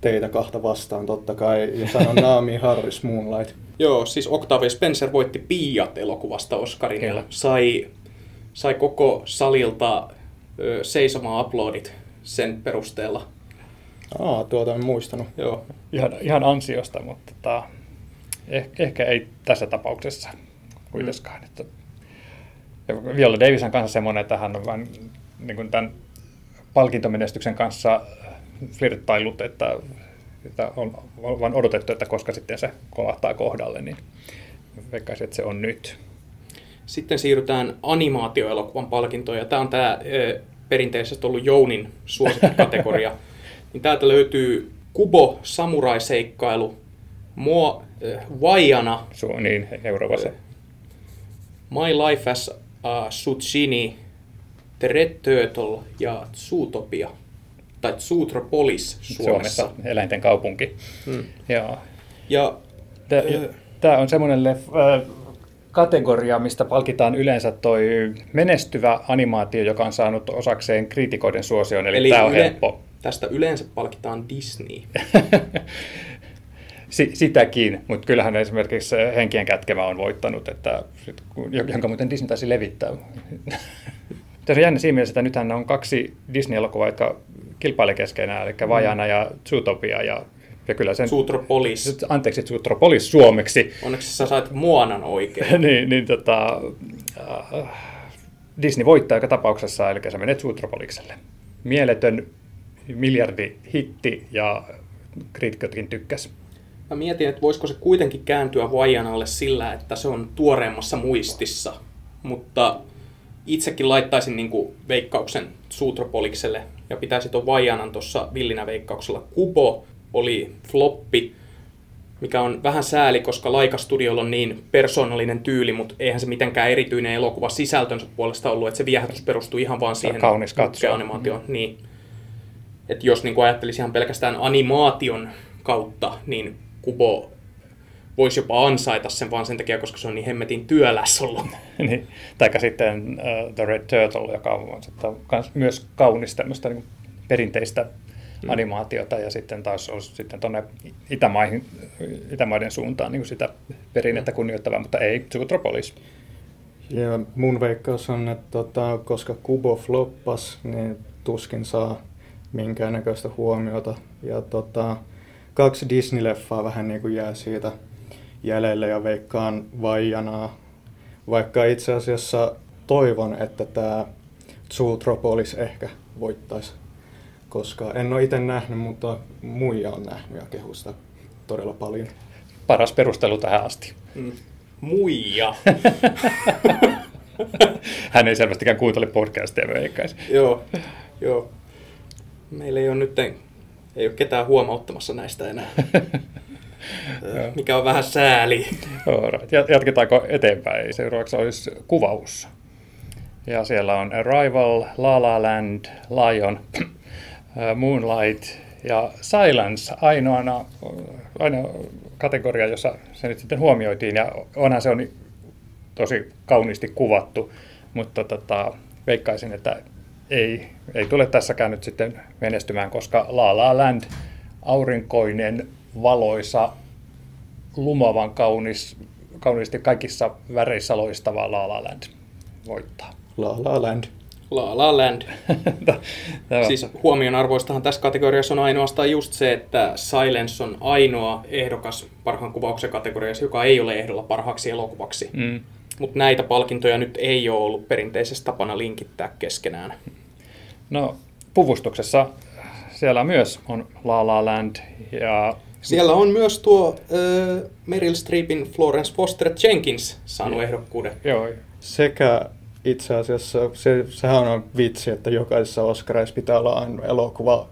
teitä kahta vastaan totta kai ja sanon Naami Harris Moonlight. Joo, siis Octavia Spencer voitti Piat elokuvasta Oscarin ja sai, sai koko salilta ö, seisomaan uploadit sen perusteella. Aa, tuota en muistanut. Joo. Ihan, ihan ansiosta, mutta tota, ehkä, ehkä ei tässä tapauksessa kuitenkaan. Mm. Että, ja Viola Davis on kanssa semmoinen, että hän on vain niin kuin tämän palkintomenestyksen kanssa flirttailut, että, että on vain odotettu, että koska sitten se kolahtaa kohdalle, niin veikkaisin, että se on nyt. Sitten siirrytään animaatioelokuvan palkintoon, ja tämä on tämä perinteisesti ollut Jounin suosikkikategoria. niin täältä löytyy Kubo Samurai-seikkailu, Mo, äh, Vaiana, Su, niin, Euroopassa. Äh, My Life as a Tsuchini, The Red Turtle ja Zootopia, tai Zootropolis Suomessa. Suomessa eläinten kaupunki. Hmm. Ja, ja Tämä on semmoinen leffa, kategoria, mistä palkitaan yleensä toi menestyvä animaatio, joka on saanut osakseen kriitikoiden suosion, eli, eli tämä on yle, helppo. Tästä yleensä palkitaan Disney. si, sitäkin, mutta kyllähän esimerkiksi Henkien kätkevä on voittanut, että, sit, jonka muuten Disney taisi levittää. Tässä on jännä siinä mielessä, että nythän on kaksi Disney-elokuvaa, jotka kilpailee keskenään, eli mm. Vajana ja Zootopia, ja, ja kyllä sen... Zootropolis. Anteeksi, Zootropolis suomeksi. Onneksi sä sait Muonan oikein. niin, niin tota, äh, Disney voittaa joka tapauksessa, eli se menee Zootropolikselle. Mieletön miljardi hitti ja kriitikotkin tykkäs. Mä mietin, että voisiko se kuitenkin kääntyä Vajanalle sillä, että se on tuoreemmassa muistissa, mutta itsekin laittaisin niin kuin veikkauksen Suutropolikselle ja pitäisi tuon Vajanan tuossa villinä veikkauksella. Kubo oli floppi, mikä on vähän sääli, koska Laika Studiolla on niin persoonallinen tyyli, mutta eihän se mitenkään erityinen elokuva sisältönsä puolesta ollut, että se viehätys perustui ihan vaan siihen kaunis animaatioon. Mm-hmm. Niin. Että jos niin ajattelisi ihan pelkästään animaation kautta, niin Kubo voisi jopa ansaita sen vaan sen takia, koska se on niin hemmetin työläs ollut. niin. Taikka sitten uh, The Red Turtle, joka on myös kaunis tämmöistä niin perinteistä mm. animaatiota ja sitten taas olisi sitten tuonne Itämaihin, Itämaiden suuntaan niin sitä perinnettä kunnioittavaa, mutta ei Zootropolis. Ja mun veikkaus on, että tota, koska Kubo floppas, niin tuskin saa minkäännäköistä huomiota. Ja tota, kaksi Disney-leffaa vähän niin kuin jää siitä jäljelle ja veikkaan vaijanaa. Vaikka itse asiassa toivon, että tämä Zootropolis ehkä voittaisi, koska en ole itse nähnyt, mutta muija on nähnyt ja kehusta todella paljon. Paras perustelu tähän asti. Mm. Muija. Hän ei selvästikään kuuntele podcastia, veikkaisi. joo, joo. Meillä ei ole nyt ei ole ketään huomauttamassa näistä enää. mikä on vähän sääli. Jatketaanko eteenpäin? Seuraavaksi olisi kuvaus. Ja siellä on Arrival, La La Land, Lion, Moonlight ja Silence ainoana, ainoa kategoria, jossa se nyt sitten huomioitiin. Ja onhan se on tosi kauniisti kuvattu, mutta tota, veikkaisin, että ei, ei tule tässäkään nyt sitten menestymään, koska La La Land, aurinkoinen, valoisa, lumovan kaunis, kauniisti kaikissa väreissä loistava La La Land voittaa. La La Land. La La Land. siis huomionarvoistahan tässä kategoriassa on ainoastaan just se, että Silence on ainoa ehdokas parhaan kuvauksen kategoriassa, joka ei ole ehdolla parhaaksi elokuvaksi. Mm. Mutta näitä palkintoja nyt ei ole ollut perinteisesti tapana linkittää keskenään. No, puvustuksessa siellä myös on La La Land ja siellä on myös tuo äh, Meryl Streepin Florence Foster Jenkins saanut ehdokkuuden. Joo. Sekä itse asiassa, se, sehän on vitsi, että jokaisessa Oscarissa pitää olla aina elokuva,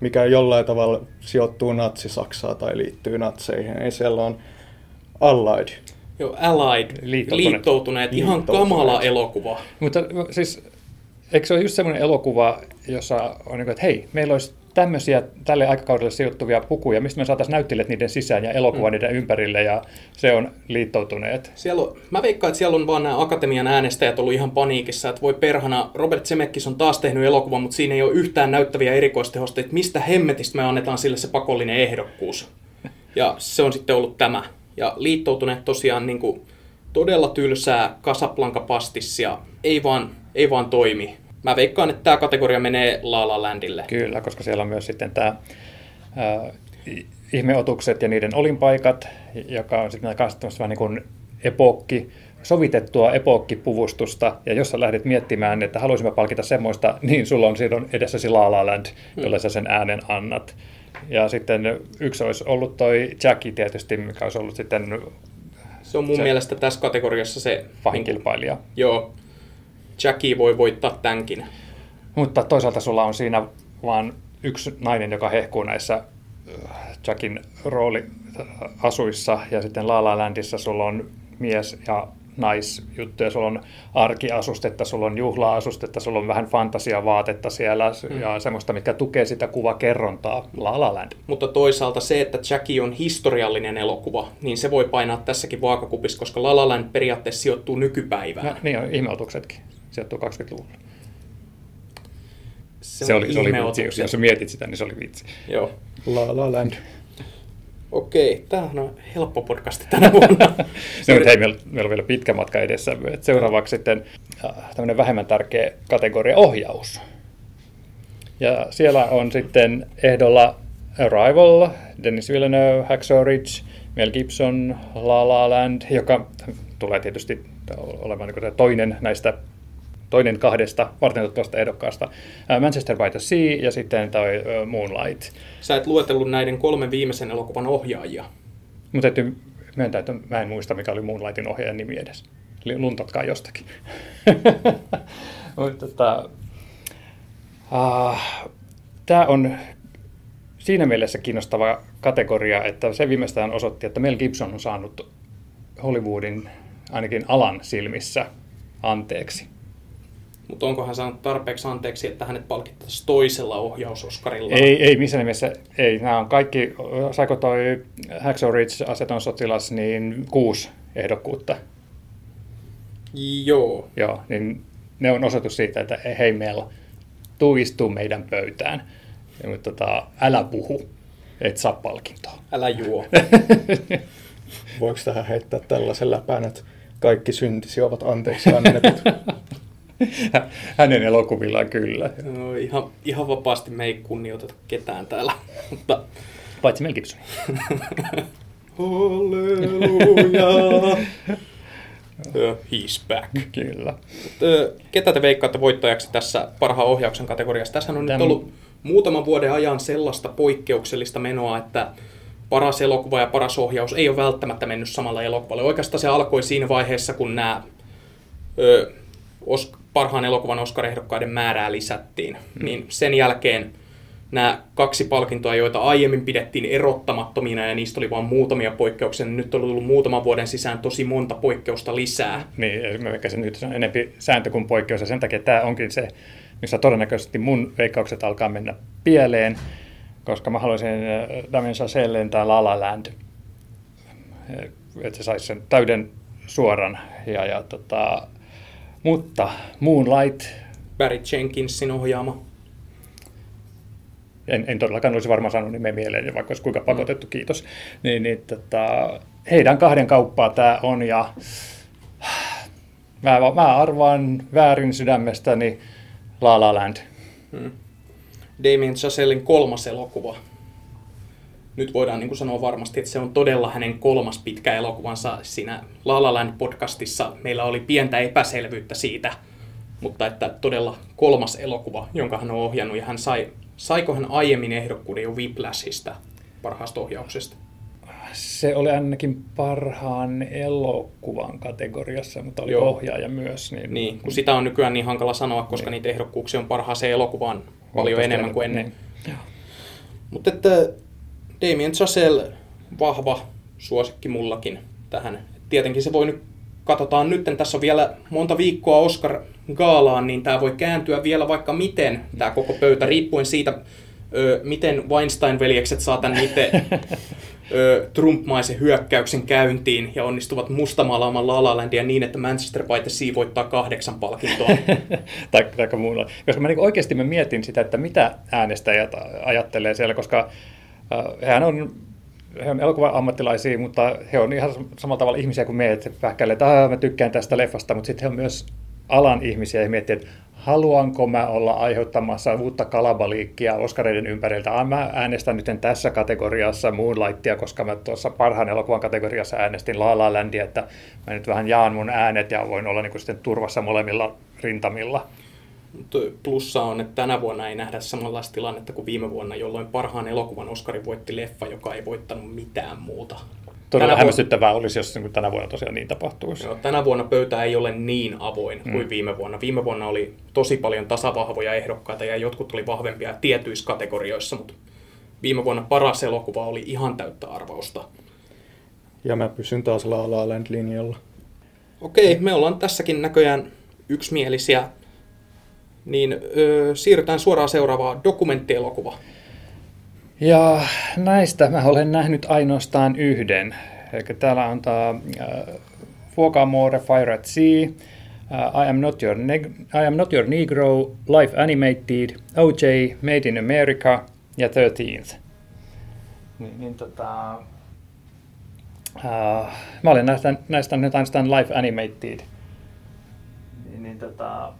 mikä jollain tavalla sijoittuu natsi-Saksaa tai liittyy natseihin. Ei siellä on Allied. Joo, Allied, liittoutuneet, liittoutuneet. ihan liittoutuneet. kamala elokuva. Mutta siis, eikö se ole just semmoinen elokuva, jossa on niin kuin, että hei, meillä olisi tämmöisiä tälle aikakaudelle sijoittuvia pukuja, mistä me saataisiin näyttelijät niiden sisään ja elokuva mm. niiden ympärille, ja se on liittoutuneet. Siellä on, mä veikkaan, että siellä on vaan nämä akatemian äänestäjät ollut ihan paniikissa, että voi perhana, Robert Zemeckis on taas tehnyt elokuvan, mutta siinä ei ole yhtään näyttäviä erikoistehosta, että mistä hemmetistä me annetaan sille se pakollinen ehdokkuus. Ja se on sitten ollut tämä. Ja liittoutuneet tosiaan niin kuin, todella tylsää kasaplanka-pastissia, ei vaan, ei vaan toimi mä veikkaan, että tämä kategoria menee La La Landille. Kyllä, koska siellä on myös sitten tämä äh, ihmeotukset ja niiden olinpaikat, joka on sitten kanssa niin kuin epokki, sovitettua epokkipuvustusta, ja jos sä lähdet miettimään, että haluaisimme palkita semmoista, niin sulla on silloin edessäsi La La Land, mm. jolle sä sen äänen annat. Ja sitten yksi olisi ollut toi Jackie tietysti, mikä olisi ollut sitten... Se on mun se mielestä tässä kategoriassa se... Pahin kilpailija. Joo, Jackie voi voittaa tämänkin. Mutta toisaalta sulla on siinä vain yksi nainen, joka hehkuu näissä äh, Jackin rooliasuissa, ja sitten La La Landissa sulla on mies ja naisjuttuja, sulla on arkiasustetta, sulla on juhla-asustetta, sulla on vähän fantasiavaatetta siellä mm. ja semmoista, mikä tukee sitä kuvakerrontaa La La Land. Mutta toisaalta se, että Jackie on historiallinen elokuva, niin se voi painaa tässäkin vaakakupissa, koska La La Land periaatteessa sijoittuu nykypäivään. No, niin on ihmeotuksetkin sijoittuu 20-luvulle. Se, se, oli, se oli vitsi, jos, jos mietit sitä, niin se oli vitsi. Joo. La La Land. Okei, tämähän on helppo podcasti tänä vuonna. no, hei, meillä, meillä on vielä pitkä matka edessä. Seuraavaksi sitten äh, tämmöinen vähemmän tärkeä kategoria ohjaus. Ja siellä on sitten ehdolla Arrival, Dennis Villeneuve, Hacksaw Ridge, Mel Gibson, La La Land, joka tulee tietysti olemaan niin toinen näistä toinen kahdesta varteenotettavasta ehdokkaasta, Manchester by the Sea ja sitten toi Moonlight. Sä et luetellut näiden kolmen viimeisen elokuvan ohjaajia. Mutta täytyy myöntää, että mä en muista, mikä oli Moonlightin ohjaajan nimi edes. Eli luntatkaa jostakin. Mutta tota, uh, tämä on siinä mielessä kiinnostava kategoria, että se viimeistään osoitti, että Mel Gibson on saanut Hollywoodin ainakin alan silmissä anteeksi. Mutta onkohan saanut tarpeeksi anteeksi, että hänet palkittaisiin toisella ohjausoskarilla? Ei, ei missään nimessä. Ei. Nämä on kaikki, saiko toi Hacksaw Ridge aseton sotilas, niin kuusi ehdokkuutta. Joo. Joo, niin ne on osoitus siitä, että hei meillä, tuu istuu meidän pöytään. Ja, mutta tota, älä puhu, et saa palkintoa. Älä juo. Voiko tähän heittää tällaisen läpään, että kaikki syntisi ovat anteeksi annetut? Hänen elokuvillaan kyllä. No, ihan, ihan vapaasti me ei kunnioiteta ketään täällä. Mutta... Paitsi Mel Gibson. Halleluja. He's back. Kyllä. Ketä te veikkaatte voittajaksi tässä parhaan ohjauksen kategoriassa? Tässä on Täm... nyt ollut muutaman vuoden ajan sellaista poikkeuksellista menoa, että paras elokuva ja paras ohjaus ei ole välttämättä mennyt samalla elokuvalle. Oikeastaan se alkoi siinä vaiheessa, kun nämä ö, os, parhaan elokuvan Oscar-ehdokkaiden määrää lisättiin. Mm. Niin sen jälkeen nämä kaksi palkintoa, joita aiemmin pidettiin erottamattomina ja niistä oli vain muutamia poikkeuksia, niin nyt on tullut muutaman vuoden sisään tosi monta poikkeusta lisää. Niin, se nyt on enempi sääntö kuin poikkeus ja sen takia tämä onkin se, missä todennäköisesti mun veikkaukset alkaa mennä pieleen, koska mä haluaisin äh, Damien Chazelle lentää La La Land, että se saisi sen täyden suoran ja, ja tota, mutta Moonlight... Barry Jenkinsin ohjaama. En, en todellakaan olisi varmaan saanut nimeä mieleen, vaikka olisi kuinka pakotettu, mm. kiitos. Niin, niin, tota, heidän kahden kauppaa tämä on ja mä, mä arvaan väärin sydämestäni La La Land. Hmm. Damien Chazellin kolmas elokuva nyt voidaan niin kuin sanoa varmasti, että se on todella hänen kolmas pitkä elokuvansa. Siinä La La Land podcastissa meillä oli pientä epäselvyyttä siitä, mutta että todella kolmas elokuva, jonka hän on ohjannut, ja hän sai, saiko hän aiemmin ehdokkuuden jo Whiplashista parhaasta ohjauksesta? Se oli ainakin parhaan elokuvan kategoriassa, mutta oli Joo. ohjaaja myös. Niin, niin, kun sitä on nykyään niin hankala sanoa, koska niin. niitä ehdokkuuksia on parhaaseen elokuvaan paljon enemmän kuin ennen. Niin. Mutta että Damien Chazelle, vahva suosikki mullakin tähän. Tietenkin se voi nyt, katsotaan nyt, tässä on vielä monta viikkoa Oscar Gaalaan, niin tämä voi kääntyä vielä vaikka miten, tämä koko pöytä, riippuen siitä, ö, miten Weinstein-veljekset saa tämän itse Trump-maisen hyökkäyksen käyntiin ja onnistuvat mustamalaamaan La La Landia niin, että Manchester by the Sea voittaa kahdeksan palkintoa. tai, tai muulla. Koska mä niin oikeasti mä mietin sitä, että mitä äänestäjät ajattelee siellä, koska Äh, hehän on, he on elokuva-ammattilaisia, mutta he on ihan samalla tavalla ihmisiä kuin me, että pähkäilee, että mä tykkään tästä leffasta, mutta sitten he on myös alan ihmisiä ja miettii, että haluanko mä olla aiheuttamassa uutta kalabaliikkia Oscareiden ympäriltä. Mä äänestän nyt tässä kategoriassa Moonlightia, koska mä tuossa parhaan elokuvan kategoriassa äänestin La La Landia, että mä nyt vähän jaan mun äänet ja voin olla niin kuin sitten turvassa molemmilla rintamilla. Plussa on, että tänä vuonna ei nähdä samanlaista tilannetta kuin viime vuonna, jolloin parhaan elokuvan Oscarin voitti leffa, joka ei voittanut mitään muuta. Todella tänä hämmästyttävää olisi, jos niin tänä vuonna tosiaan niin tapahtuisi. Joo, tänä vuonna pöytä ei ole niin avoin mm. kuin viime vuonna. Viime vuonna oli tosi paljon tasavahvoja ehdokkaita ja jotkut oli vahvempia tietyissä kategorioissa, mutta viime vuonna paras elokuva oli ihan täyttä arvausta. Ja mä pysyn taas La La Land linjalla. Okei, me ollaan tässäkin näköjään yksimielisiä niin ö, siirrytään suoraan seuraavaan dokumenttielokuvaan. Ja näistä mä olen nähnyt ainoastaan yhden. Eli täällä on tämä uh, Fuokamore Fire at Sea, uh, I, am not your I am not your Negro, Life Animated, OJ, Made in America ja 13th. Niin, niin tota, Uh, mä olen näistä, näistä nyt ainoastaan live animated. Niin, niin tota...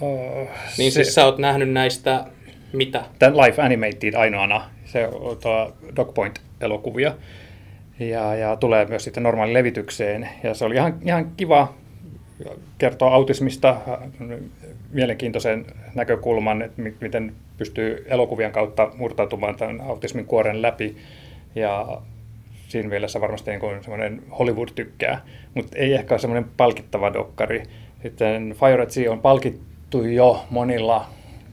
Uh, niin se, siis sä oot nähnyt näistä mitä? Tämän live animated ainoana. Se on tuo Dogpoint-elokuvia. Ja, ja tulee myös sitten normaali levitykseen. Ja se oli ihan, ihan kiva kertoa autismista mielenkiintoisen näkökulman, että miten pystyy elokuvien kautta murtautumaan tämän autismin kuoren läpi. Ja siinä mielessä varmasti niin semmoinen Hollywood tykkää, mutta ei ehkä ole semmoinen palkittava dokkari. Sitten Fire at Sea on palkittu jo monilla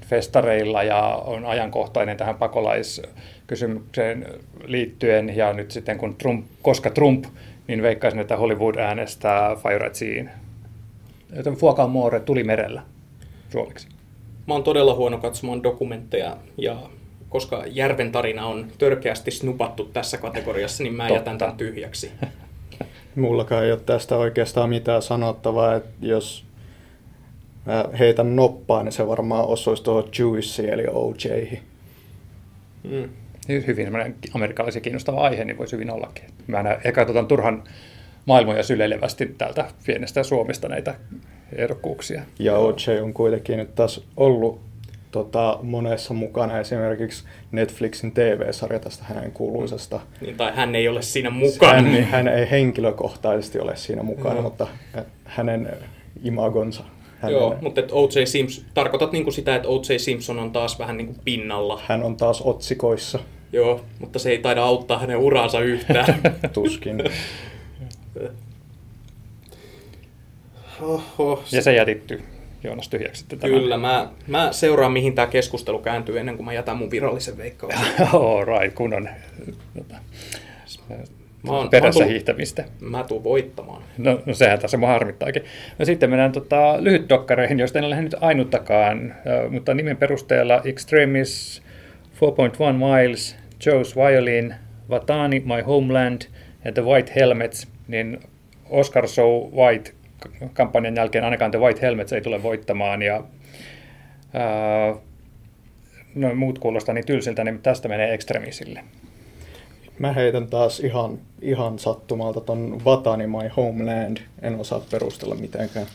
festareilla ja on ajankohtainen tähän pakolaiskysymykseen liittyen. Ja nyt sitten kun Trump, koska Trump, niin veikkaisin, että Hollywood äänestää Fire at Seain. Fuokaa Moore tuli merellä suomeksi. Mä oon todella huono katsomaan dokumentteja ja koska Järven tarina on törkeästi snupattu tässä kategoriassa, niin mä Totta. jätän tämän tyhjäksi. Mullakaan ei ole tästä oikeastaan mitään sanottavaa, että jos mä heitän noppaa, niin se varmaan osuisi tuohon Juicy eli OJihin. Mm. Hyvin amerikkalaisen kiinnostava aihe, niin voisi hyvin ollakin. Mä en ehkä otan turhan maailmoja syleilevästi täältä pienestä Suomesta näitä ehdokkuuksia. Ja OJ on kuitenkin nyt taas ollut tota, monessa mukana, esimerkiksi Netflixin TV-sarja tästä hänen kuuluisesta. Niin, tai hän ei ole siinä mukana. Hän, hän ei henkilökohtaisesti ole siinä mukana, no. mutta hänen imagonsa. Hänen... Joo, mutta O.J. Simpson, tarkoitat niinku sitä, että O.J. Simpson on taas vähän niinku pinnalla. Hän on taas otsikoissa. Joo, mutta se ei taida auttaa hänen uraansa yhtään. Tuskin. Oho. Ja se jätitty Joonas tyhjäksi tämän. Kyllä, mä, mä seuraan mihin tämä keskustelu kääntyy ennen kuin mä jätän mun virallisen veikkauksen. All right, kunnon tota, mä oon, perässä mä tuun, hiihtämistä. Mä tuun voittamaan. No, no sehän tässä mua harmittaakin. No sitten mennään tota, lyhytdokkareihin, joista en ole nyt ainuttakaan, mutta nimen perusteella Extremis, 4.1 Miles, Joe's Violin, Vatani, My Homeland ja The White Helmets, niin Oscar So White kampanjan jälkeen ainakaan The White Helmets ei tule voittamaan ja ää, no, muut kuulostaa niin tylsiltä, niin tästä menee ekstremisille. Mä heitän taas ihan, ihan sattumalta ton Vatani My Homeland. En osaa perustella mitenkään.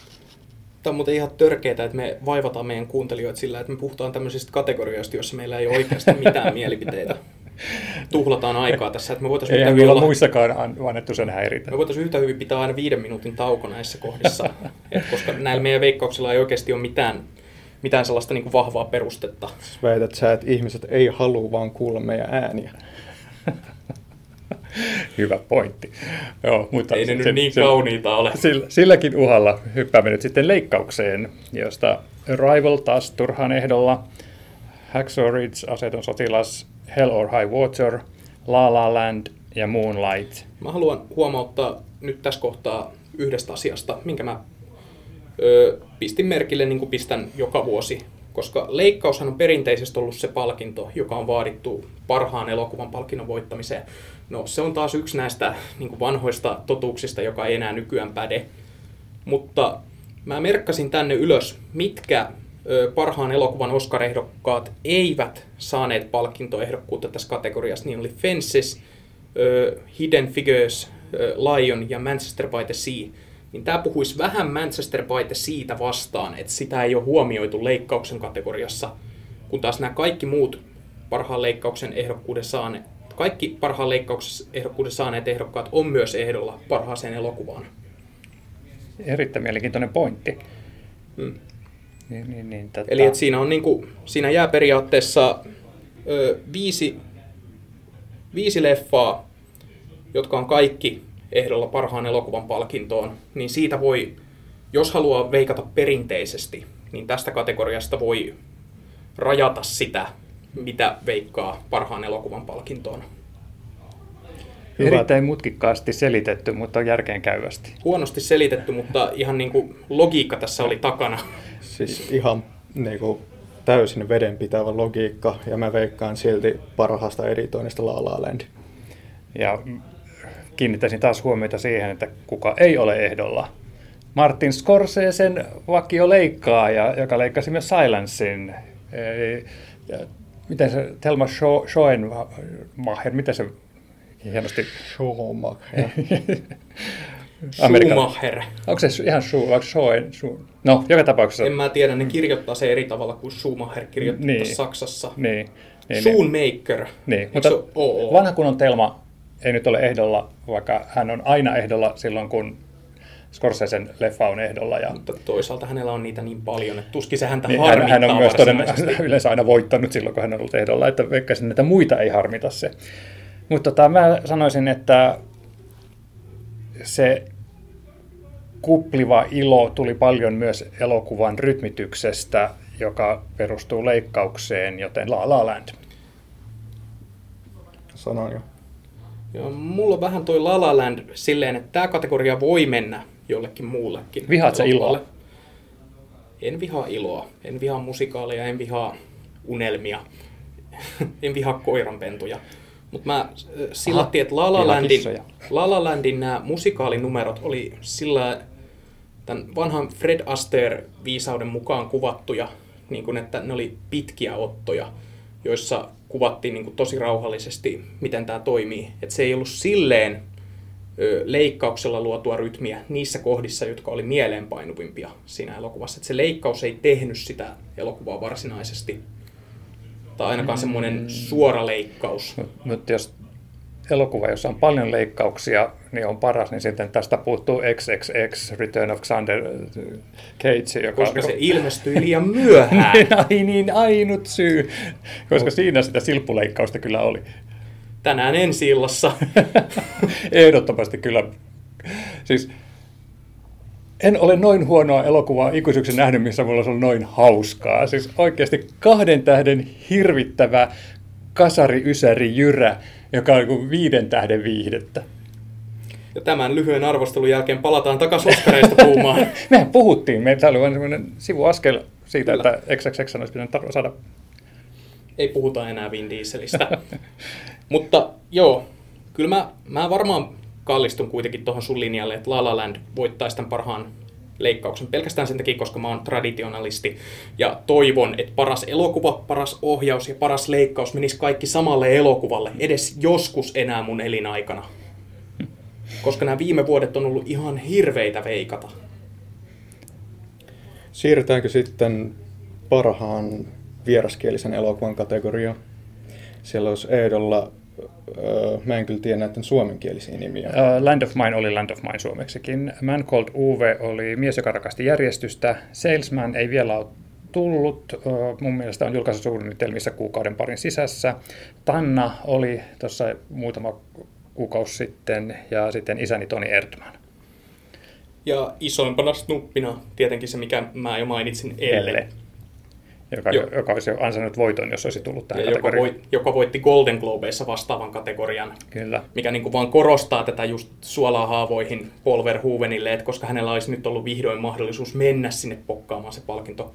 Tämä on muuten ihan törkeää, että me vaivataan meidän kuuntelijoita sillä, että me puhutaan tämmöisistä kategorioista, joissa meillä ei ole oikeasti mitään mielipiteitä tuhlataan aikaa tässä. Että me voitaisiin Eihän vielä olla... muissakaan annettu sen häiritä. Me voitaisiin yhtä hyvin pitää aina viiden minuutin tauko näissä kohdissa, Et koska näillä meidän veikkauksilla ei oikeasti ole mitään, mitään sellaista niin kuin vahvaa perustetta. Siis väität sä, että ihmiset ei halua vaan kuulla meidän ääniä. Hyvä pointti. Joo, mutta ei ne nyt niin sen, kauniita ole. Sillä, silläkin uhalla hyppäämme nyt sitten leikkaukseen, josta Arrival taas turhaan ehdolla. Hacksaw Ridge, aseton sotilas, Hell or High Water, La La Land ja Moonlight. Mä haluan huomauttaa nyt tässä kohtaa yhdestä asiasta, minkä mä ö, pistin merkille niin kuin pistän joka vuosi. Koska leikkaushan on perinteisesti ollut se palkinto, joka on vaadittu parhaan elokuvan palkinnon voittamiseen. No se on taas yksi näistä niin vanhoista totuuksista, joka ei enää nykyään päde. Mutta mä merkkasin tänne ylös, mitkä parhaan elokuvan Oscar-ehdokkaat eivät saaneet palkintoehdokkuutta tässä kategoriassa, niin oli Fences, Hidden Figures, Lion ja Manchester by the Sea. Niin tämä puhuisi vähän Manchester by the Seatä vastaan, että sitä ei ole huomioitu leikkauksen kategoriassa, kun taas nämä kaikki muut parhaan leikkauksen ehdokkuuden saaneet, kaikki parhaan leikkauksen ehdokkuuden saaneet ehdokkaat on myös ehdolla parhaaseen elokuvaan. Erittäin mielenkiintoinen pointti. Hmm. Niin, niin, niin, tätä... Eli että siinä, on niin kuin, siinä jää periaatteessa ö, viisi, viisi leffaa, jotka on kaikki ehdolla parhaan elokuvan palkintoon, niin siitä voi, jos haluaa veikata perinteisesti, niin tästä kategoriasta voi rajata sitä, mitä veikkaa parhaan elokuvan palkintoon. Hyvä. Erittäin mutkikkaasti selitetty, mutta järkeenkäyvästi. Huonosti selitetty, mutta ihan niin kuin logiikka tässä oli takana. Siis ihan niin kuin, täysin vedenpitävä logiikka, ja mä veikkaan silti parhaasta editoinnista La La Land. Ja kiinnittäisin taas huomiota siihen, että kuka ei ole ehdolla. Martin Scorsesen vakio leikkaa, ja, joka leikkasi myös Silencein. Miten se, Thelma Schoenmacher, miten se hienosti Schumacher. Amerikan. Schumacher. Onko se ihan Schu, onko Schoen, Schu? No, joka tapauksessa. En mä tiedä, ne kirjoittaa se eri tavalla kuin Schumacher kirjoittaa Niin. Saksassa. Niin, niin, niin. Shoemaker. Niin, Eikö mutta OO? vanha kunnon Telma ei nyt ole ehdolla, vaikka hän on aina ehdolla silloin, kun Scorsesen leffa on ehdolla. Ja Mutta toisaalta hänellä on niitä niin paljon, että tuskin se häntä niin harmittaa hän, hän on myös toden, yleensä aina voittanut silloin, kun hän on ollut ehdolla, että veikkaisin, että muita ei harmita se. Mutta tota, mä sanoisin, että se kupliva ilo tuli paljon myös elokuvan rytmityksestä, joka perustuu leikkaukseen, joten La La Land. Sanoin jo. Joo, mulla on vähän toi La La Land silleen, että tämä kategoria voi mennä jollekin muullekin. Vihaat sä iloa? En vihaa iloa. En vihaa musikaaleja, en vihaa unelmia. en vihaa koiranpentuja. Mutta mä sillattiin, että La La, Landin. La La Landin nämä musikaalinumerot oli sillä tämän vanhan Fred Astaire-viisauden mukaan kuvattuja, niin kuin, että ne oli pitkiä ottoja, joissa kuvattiin niin kuin tosi rauhallisesti, miten tämä toimii. Että se ei ollut silleen leikkauksella luotua rytmiä niissä kohdissa, jotka oli mieleenpainuvimpia siinä elokuvassa. Että se leikkaus ei tehnyt sitä elokuvaa varsinaisesti. Tai ainakaan semmoinen suora leikkaus. Mutta jos elokuva, jossa on paljon leikkauksia, niin on paras, niin sitten tästä puuttuu XXX, Return of Xander äh, Cage, joka Koska se ilmestyi liian myöhään. Ai niin, ainut syy. Koska siinä sitä silppuleikkausta kyllä oli. Tänään ensi illassa. Ehdottomasti kyllä. Siis en ole noin huonoa elokuvaa ikuisuuksen nähnyt, missä mulla olisi ollut noin hauskaa. Siis oikeasti kahden tähden hirvittävä kasari, ysäri, jyrä, joka on kuin viiden tähden viihdettä. Ja tämän lyhyen arvostelun jälkeen palataan takaisin Oskareista puhumaan. Mehän puhuttiin, meillä oli vain semmoinen sivuaskel siitä, Kyllä. että XXX olisi pitänyt saada Ei puhuta enää Vin Dieselistä. Mutta joo, kyllä mä, mä varmaan kallistun kuitenkin tuohon sun linjalle, että La La Land voittaisi tämän parhaan leikkauksen pelkästään sen takia, koska mä oon traditionalisti ja toivon, että paras elokuva, paras ohjaus ja paras leikkaus menis kaikki samalle elokuvalle edes joskus enää mun elinaikana. Koska nämä viime vuodet on ollut ihan hirveitä veikata. Siirrytäänkö sitten parhaan vieraskielisen elokuvan kategoriaan? Siellä olisi ehdolla, mä en kyllä tiedä näiden suomenkielisiä nimiä. Uh, Land of Mine oli Land of Mine suomeksikin. Man Called Uwe oli Mies, joka rakasti järjestystä. Salesman ei vielä ole tullut. Uh, mun mielestä on julkaisusuunnitelmissa kuukauden parin sisässä. Tanna oli tuossa muutama kuukausi sitten ja sitten isäni Toni Erdman. Ja isoimpana snuppina tietenkin se, mikä mä jo mainitsin, Elle. Elle. Joka, joka olisi ansainnut voiton, jos olisi tullut tähän Ja joka, voi, joka voitti Golden Globeissa vastaavan kategorian, Kyllä. mikä niin kuin vaan korostaa tätä just suolahaavoihin Paul Verhoevenille, että koska hänellä olisi nyt ollut vihdoin mahdollisuus mennä sinne pokkaamaan se palkinto,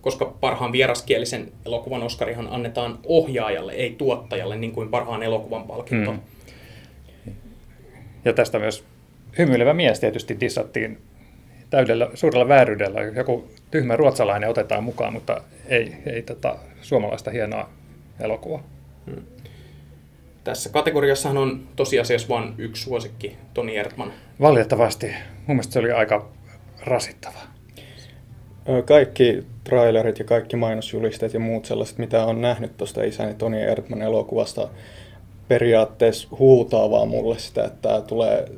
koska parhaan vieraskielisen elokuvan Oscarihan annetaan ohjaajalle, ei tuottajalle, niin kuin parhaan elokuvan palkinto. Mm. Ja tästä myös hymyilevä mies tietysti dissattiin täydellä, suurella vääryydellä. Joku tyhmä ruotsalainen otetaan mukaan, mutta ei, ei tota, suomalaista hienoa elokuvaa. Tässä kategoriassahan on tosiasiassa vain yksi suosikki, Toni Erdman. Valitettavasti. Mun mielestä se oli aika rasittava. Öö, Kaikki trailerit ja kaikki mainosjulisteet ja muut sellaiset, mitä on nähnyt tuosta isäni Toni Erdman elokuvasta, periaatteessa huutaa vaan mulle sitä, että tämä tulee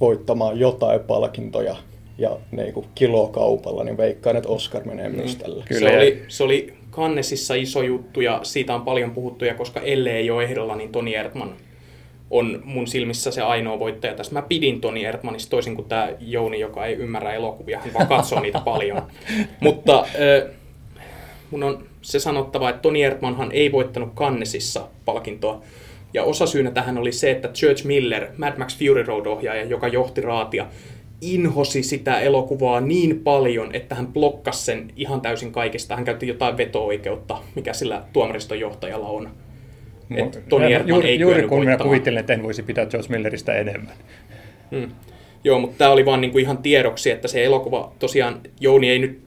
voittamaan jotain palkintoja ja niin kuin kilokaupalla, niin veikkaan, että Oscar menee myös tällä. Kyllä, se, oli, se oli Kannesissa iso juttu ja siitä on paljon puhuttu ja koska Elle ei ole ehdolla, niin Toni Erdman on mun silmissä se ainoa voittaja tässä. Mä pidin Toni Erdmanista toisin kuin tämä Jouni, joka ei ymmärrä elokuvia, hän vaan katsoo niitä paljon. Mutta äh, mun on se sanottava, että Toni Erdmanhan ei voittanut Cannesissa palkintoa. Ja osasyynä tähän oli se, että Church Miller, Mad Max Fury Road-ohjaaja, joka johti raatia, inhosi sitä elokuvaa niin paljon, että hän blokkasi sen ihan täysin kaikesta. Hän käytti jotain veto-oikeutta, mikä sillä tuomariston johtajalla on. Et Toni Ja Erdman juuri, ei juuri kun minä kuvittelin, että en voisi pitää George Milleristä enemmän. Mm. Joo, mutta tämä oli vaan niinku ihan tiedoksi, että se elokuva tosiaan, Jouni ei nyt,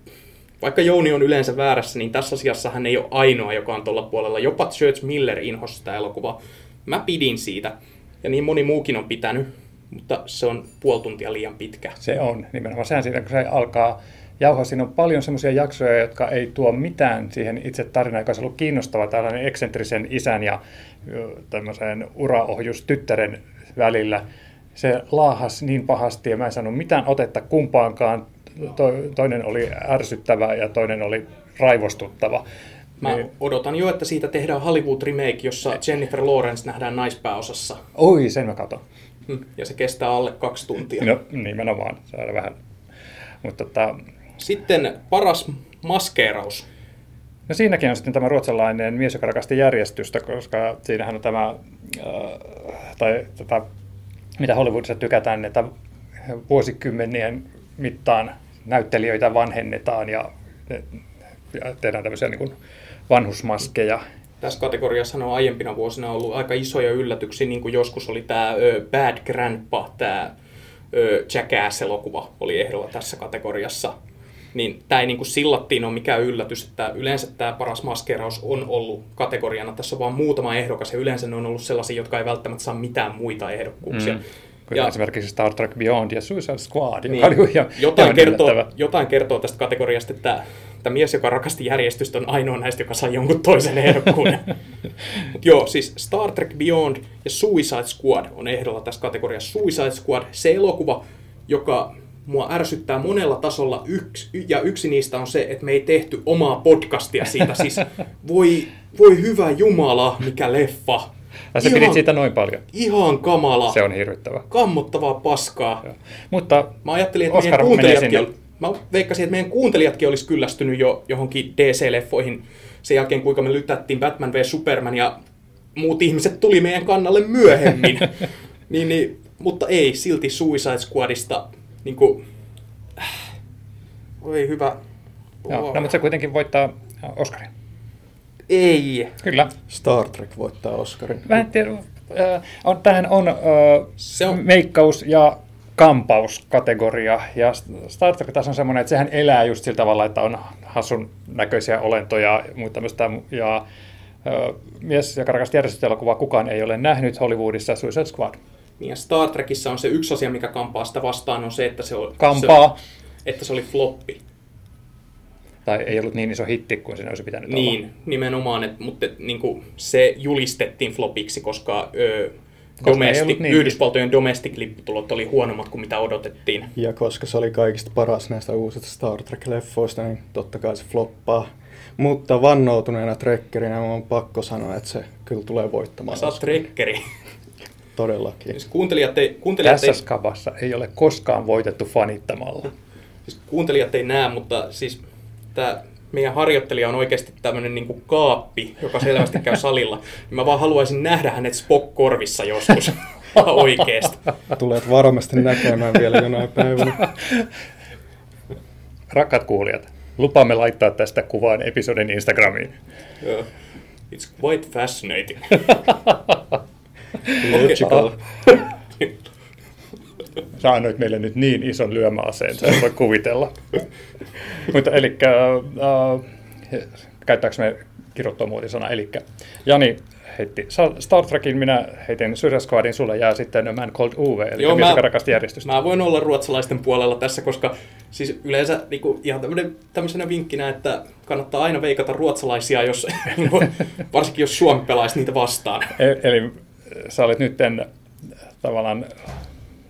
vaikka Jouni on yleensä väärässä, niin tässä asiassa hän ei ole ainoa, joka on tuolla puolella. Jopa Church Miller inhosi sitä elokuvaa. Mä pidin siitä. Ja niin moni muukin on pitänyt, mutta se on puoli tuntia liian pitkä. Se on nimenomaan. Sehän siitä, kun se alkaa jauhaa, siinä on paljon semmoisia jaksoja, jotka ei tuo mitään siihen itse tarinaan, joka on ollut kiinnostava tällainen eksentrisen isän ja tämmöisen uraohjustyttären välillä. Se laahas niin pahasti ja mä en saanut mitään otetta kumpaankaan. To, toinen oli ärsyttävä ja toinen oli raivostuttava. Mä niin. odotan jo, että siitä tehdään Hollywood remake, jossa Jennifer Lawrence nähdään naispääosassa. Oi, sen mä katon. Ja se kestää alle kaksi tuntia. No nimenomaan, se on vähän. Mutta tota... Sitten paras maskeeraus. No siinäkin on sitten tämä ruotsalainen mies, joka rakasti järjestystä, koska siinähän on tämä, äh, tai tätä, mitä Hollywoodissa tykätään, että vuosikymmenien mittaan näyttelijöitä vanhennetaan ja tehdään tämmöisiä niin kuin vanhusmaskeja. Tässä kategoriassa on aiempina vuosina ollut aika isoja yllätyksiä, niin kuin joskus oli tämä Bad Grandpa, tämä Jackass-elokuva oli ehdolla tässä kategoriassa. Niin tämä ei niin kuin sillattiin ole mikään yllätys, että yleensä tämä paras maskeraus on ollut kategoriana. Tässä on vain muutama ehdokas ja yleensä ne on ollut sellaisia, jotka ei välttämättä saa mitään muita ehdokkuuksia. Mm. Ja, esimerkiksi Star Trek Beyond ja Suicide Squad, niin, joka oli ihan, jotain, kertoo, jotain kertoo tästä kategoriasta, että tämä mies, joka rakasti järjestystä, on ainoa näistä, joka saa jonkun toisen ehdokkuuden. joo, siis Star Trek Beyond ja Suicide Squad on ehdolla tässä kategoriassa. Suicide Squad, se elokuva, joka mua ärsyttää monella tasolla, yksi, ja yksi niistä on se, että me ei tehty omaa podcastia siitä. Siis voi, voi hyvä Jumala, mikä leffa. Ja sä pidit siitä noin paljon. Ihan kamala. Se on hirvittävä. Kammottavaa paskaa. Joo. Mutta Mä ajattelin, että Oscar meidän kuuntelijatkin, mä veikkasin, että meidän kuuntelijatkin olisi kyllästynyt jo johonkin DC-leffoihin sen jälkeen, kuinka me lytättiin Batman v Superman ja muut ihmiset tuli meidän kannalle myöhemmin. niin, niin, mutta ei, silti Suicide Squadista niin kuin, äh, oi hyvä. Joo, no, mutta se kuitenkin voittaa Oscarin. Ei. Kyllä. Star Trek voittaa Oscarin. Mä en tiedä, äh, on, tähän on, äh, se on meikkaus ja kampauskategoria. Ja Star Trek taas on semmoinen, että sehän elää just sillä tavalla, että on hassun näköisiä olentoja ja muuta tämmöistä. Ja ö, mies, joka rakasti järjestelmälokuvaa, kukaan ei ole nähnyt Hollywoodissa Suicide Squad. Niin ja Star Trekissa on se yksi asia, mikä kampaa sitä vastaan, on se, että se, on, Kampaa. se, että se oli floppi. Tai ei ollut niin iso hitti kuin se olisi pitänyt niin, olla. nimenomaan, että, mutta niin kuin, se julistettiin flopiksi, koska ö, domestic, niin. Yhdysvaltojen domestic-lipputulot oli huonommat kuin mitä odotettiin. Ja koska se oli kaikista paras näistä uusista Star Trek-leffoista, niin totta kai se floppaa. Mutta vannoutuneena trekkerinä on pakko sanoa, että se kyllä tulee voittamaan. Sä oot trekkeri. Todellakin. Siis kuuntelijat ei, kuuntelijat Tässä ei... skavassa ei ole koskaan voitettu fanittamalla. Siis kuuntelijat ei näe, mutta siis tämä meidän harjoittelija on oikeasti tämmöinen niin kaappi, joka selvästi käy salilla. Niin mä vaan haluaisin nähdä hänet Spock-korvissa joskus oikeasti. Tulet varmasti näkemään vielä jonain päivänä. Rakkaat kuulijat, lupaamme laittaa tästä kuvaan episodin Instagramiin. Yeah. It's quite fascinating. Logical. Sä annoit meille nyt niin ison lyömäaseen, sä voi kuvitella. Mutta eli äh, käyttääkö me kirjoittua muotisana, eli Jani heitti Star Trekin, minä heitin Squadin, sulle jää sitten Man Called Uwe, eli Joo, mä, rakasti järjestystä. Mä voin olla ruotsalaisten puolella tässä, koska siis yleensä niin kuin, ihan tämmöisenä vinkkinä, että kannattaa aina veikata ruotsalaisia, jos, niinku, varsinkin jos Suomi pelaisi niitä vastaan. E- eli sä olet nyt tavallaan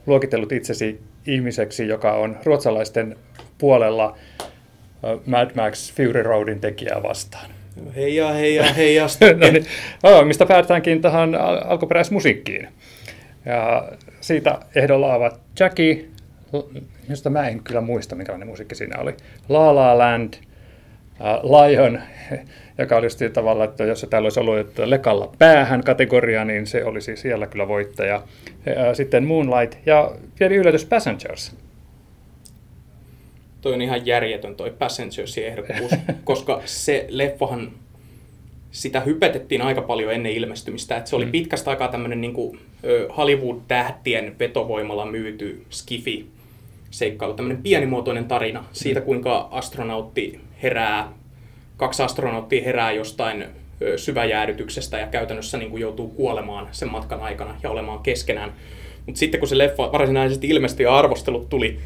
luokitellut itsesi ihmiseksi, joka on ruotsalaisten puolella Mad Max Fury Roadin tekijää vastaan. Heija, heija, heija. no niin, oh, mistä päätäänkin tähän alkuperäismusiikkiin. Ja siitä ehdolla ovat Jackie, josta mä en kyllä muista, minkälainen musiikki siinä oli, La La Land, Lion, joka oli just tavalla, että jos se täällä olisi ollut että lekalla päähän kategoria, niin se olisi siellä kyllä voittaja. Sitten Moonlight ja pieni yllätys Passengers. Toi on ihan järjetön toi Passengersin ehdokkuus, koska se leffahan sitä hypetettiin aika paljon ennen ilmestymistä. Että se oli mm. pitkästä aikaa tämmöinen niin Hollywood-tähtien vetovoimalla myyty skifi seikkailu, tämmöinen pienimuotoinen tarina siitä, mm. kuinka astronautti herää kaksi astronauttia herää jostain syväjäädytyksestä ja käytännössä niin kuin joutuu kuolemaan sen matkan aikana ja olemaan keskenään. Mutta sitten kun se leffa varsinaisesti ilmestyi ja arvostelut tuli,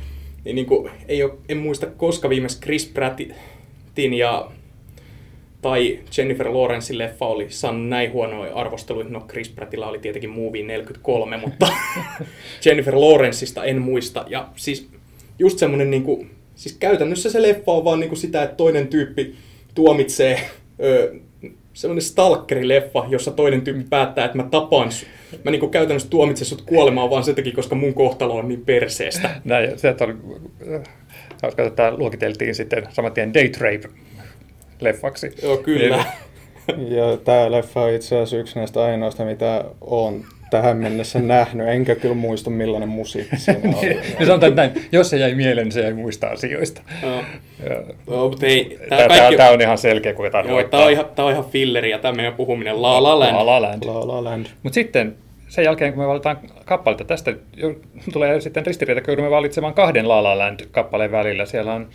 niin, niin kuin, ei ole, en muista koska viimeis Chris Prattin ja tai Jennifer Lawrencein leffa oli saanut näin huonoja arvosteluita. No Chris Prattilla oli tietenkin Movie 43, mutta Jennifer Lawrenceista en muista. Ja siis just semmoinen, niin kuin, siis käytännössä se leffa on vaan niin kuin sitä, että toinen tyyppi tuomitsee ö, semmoinen stalkeri-leffa, jossa toinen tyyppi päättää, että mä tapaan sut. Mä niin kuin käytännössä tuomitsen sut kuolemaan vaan sen takia, koska mun kohtalo on niin perseestä. Näin, se oli, hauska, että tämä luokiteltiin sitten saman tien date rape leffaksi. Joo, kyllä. Ja tämä leffa on itse asiassa yksi näistä ainoista, mitä on tähän mennessä nähnyt, enkä kyllä muista millainen musiikki siinä oli. niin sanotaan näin, jos se jäi mieleen, niin se jäi muista asioista. Joo, mutta ei, tää Tämä, kaikki... tämä on ihan selkeä, kun jotain Joo, tää on ihan, tää on ihan filleri ja tämä meidän puhuminen La La Land. La La Land. La La Land. Mutta sitten sen jälkeen, kun me valitaan kappaletta, tästä tulee sitten ristiriita, kun joudumme valitsemaan kahden La La Land-kappaleen välillä. Siellä on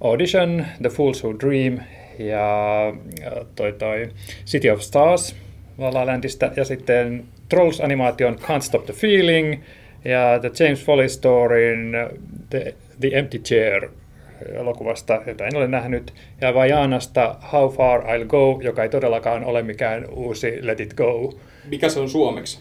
Audition, The Fools Who Dream ja ja toi, toi City of Stars La La Landista ja sitten Trolls-animaation Can't Stop the Feeling ja The James Foley Storyn The, the Empty Chair elokuvasta, jota en ole nähnyt, ja Vajanasta How Far I'll Go, joka ei todellakaan ole mikään uusi Let It Go. Mikä se on suomeksi?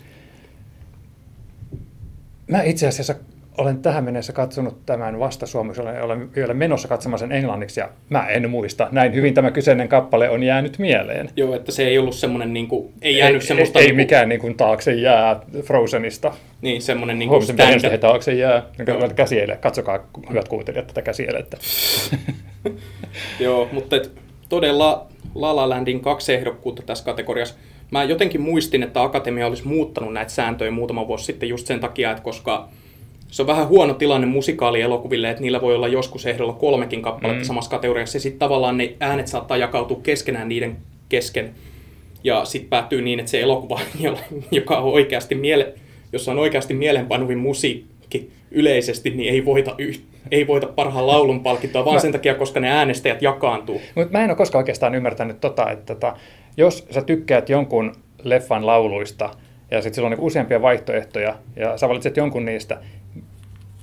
Mä itse asiassa olen tähän mennessä katsonut tämän vasta suomeksi, olen, olen vielä menossa katsomaan sen englanniksi ja mä en muista. Näin hyvin tämä kyseinen kappale on jäänyt mieleen. Joo, että se ei ollut semmoinen, niin kuin, ei jäänyt ei, semmoista... ei, ei niin kuin, mikään niin kuin taakse jää Frozenista. Niin, semmoinen niin kuin stand taakse jää. Käsiele. Katsokaa, hyvät kuuntelijat, tätä käsielettä. Joo, mutta et, todella La La Landin kaksi ehdokkuutta tässä kategoriassa. Mä jotenkin muistin, että Akatemia olisi muuttanut näitä sääntöjä muutama vuosi sitten just sen takia, että koska se on vähän huono tilanne musikaalielokuville, että niillä voi olla joskus ehdolla kolmekin kappaletta mm. samassa kategoriassa, ja sitten tavallaan ne äänet saattaa jakautua keskenään niiden kesken. Ja sitten päättyy niin, että se elokuva, joka on oikeasti miele, jossa on oikeasti mielenpainuvin musiikki yleisesti, niin ei voita, yh, ei voita parhaan laulun palkintoa, vaan Mä- sen takia, koska ne äänestäjät jakaantuu. Mutta mä en ole koskaan oikeastaan ymmärtänyt tota, että tota, jos sä tykkäät jonkun leffan lauluista ja sitten sillä on niinku useampia vaihtoehtoja ja sä valitset jonkun niistä,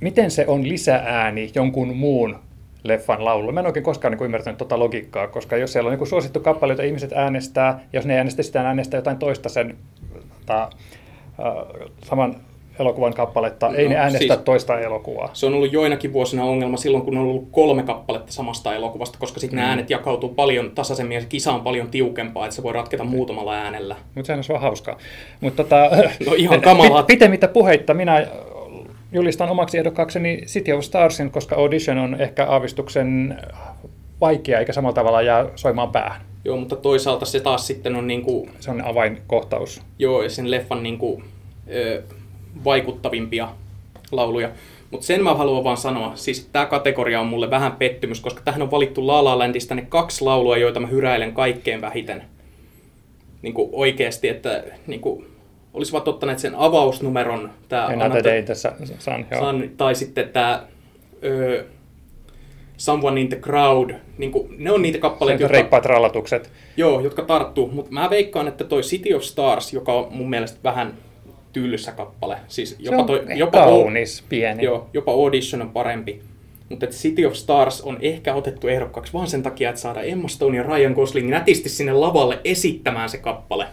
miten se on lisääni jonkun muun leffan laulu? Mä en oikein koskaan niin ymmärtänyt tota logiikkaa, koska jos siellä on niin suosittu kappale, jota ihmiset äänestää, ja jos ne ei äänestä sitä, äänestää jotain toista sen ta, äh, saman elokuvan kappaletta, no, ei ne No, äänestä siis- toista elokuvaa. Se on ollut joinakin vuosina ongelma silloin, kun on ollut kolme kappaletta samasta elokuvasta, koska sitten mm. ne äänet jakautuu paljon tasaisemmin ja se kisa on paljon tiukempaa, että se voi ratketa muutamalla äänellä. Mutta sehän olisi vaan hauskaa. Mutta tota, No ihan kamalaa. pit- Pitemmittä puheitta minä julistan omaksi ehdokkaakseni City of Starsin, koska Audition on ehkä aavistuksen vaikea, eikä samalla tavalla jää soimaan päähän. Joo, mutta toisaalta se taas sitten on niinku, Se on avainkohtaus. joo, sen leffan niinku, ö, vaikuttavimpia lauluja. Mutta sen mä haluan vaan sanoa, siis tämä kategoria on mulle vähän pettymys, koska tähän on valittu La La Landista ne kaksi laulua, joita mä hyräilen kaikkein vähiten. Niin kuin oikeasti, että niin kuin, olisivat ottaneet sen avausnumeron, tämä Another Day tässä Sun, joo. Sun, tai sitten tämä ö, Someone in the Crowd, niin kuin, ne on niitä kappaleita, jotka, reippaat rallatukset. joo, jotka tarttuu, mutta mä veikkaan, että toi City of Stars, joka on mun mielestä vähän tylsä kappale, siis jopa, toi, jopa jopa, kaunis, pieni. Joo, jopa Audition on parempi. Mutta City of Stars on ehkä otettu ehdokkaaksi vaan sen takia, että saada Emma Stone ja Ryan Gosling nätisti sinne lavalle esittämään se kappale.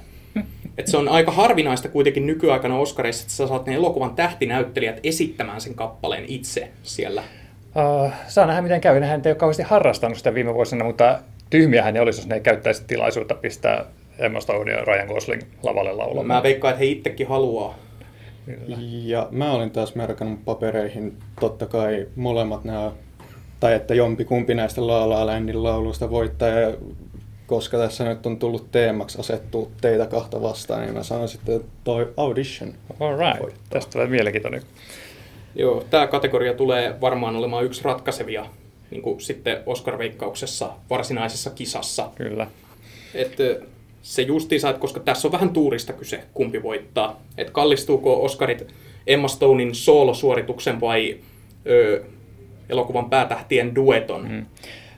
Et se on aika harvinaista kuitenkin nykyaikana Oscarissa, että sä saat ne elokuvan tähtinäyttelijät esittämään sen kappaleen itse siellä. Uh, saa nähdä, miten käy. Nehän ei ole kauheasti harrastanut sitä viime vuosina, mutta tyhmiähän ne olisi, jos ne ei käyttäisi tilaisuutta pistää Emma Stone ja Ryan Gosling lavalle laulamaan. Mä veikkaan, että he itsekin haluaa. Ja mä olin taas merkannut papereihin totta kai molemmat nämä, tai että jompi kumpi näistä La La Landin lauluista voittaa. Ja koska tässä nyt on tullut teemaksi asettua teitä kahta vastaan, niin mä sanon sitten, että toi Audition. All right. voittaa. Tästä tulee mielenkiintoinen. Joo, tämä kategoria tulee varmaan olemaan yksi ratkaisevia niin kuin sitten Oscar-veikkauksessa varsinaisessa kisassa. Kyllä. että se justiinsa, että koska tässä on vähän tuurista kyse, kumpi voittaa. Että kallistuuko Oscarit Emma Stonein soolosuorituksen vai ö, elokuvan päätähtien dueton mm.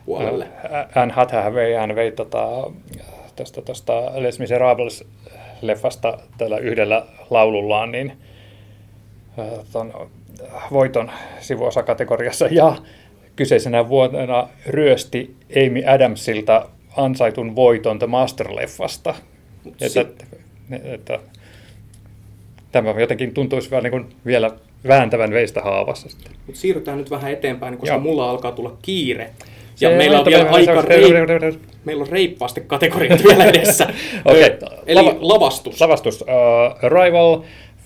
Puolelle. Anne Hathaway hän vei tota, tästä, tästä Les Miserables-leffasta tällä yhdellä laulullaan, niin ton voiton sivuosakategoriassa ja kyseisenä vuonna ryösti Amy Adamsilta ansaitun voiton The Master-leffasta. Että, että, tämä jotenkin tuntuisi vielä, niin kuin vielä vääntävän veistä haavassa. Mut siirrytään nyt vähän eteenpäin, koska Joo. mulla alkaa tulla kiire. Ja se meillä on vielä aika rei... meillä on reippaasti kategoriat vielä edessä. okay. Eli Lava... lavastus. Lavastus. Uh, Arrival,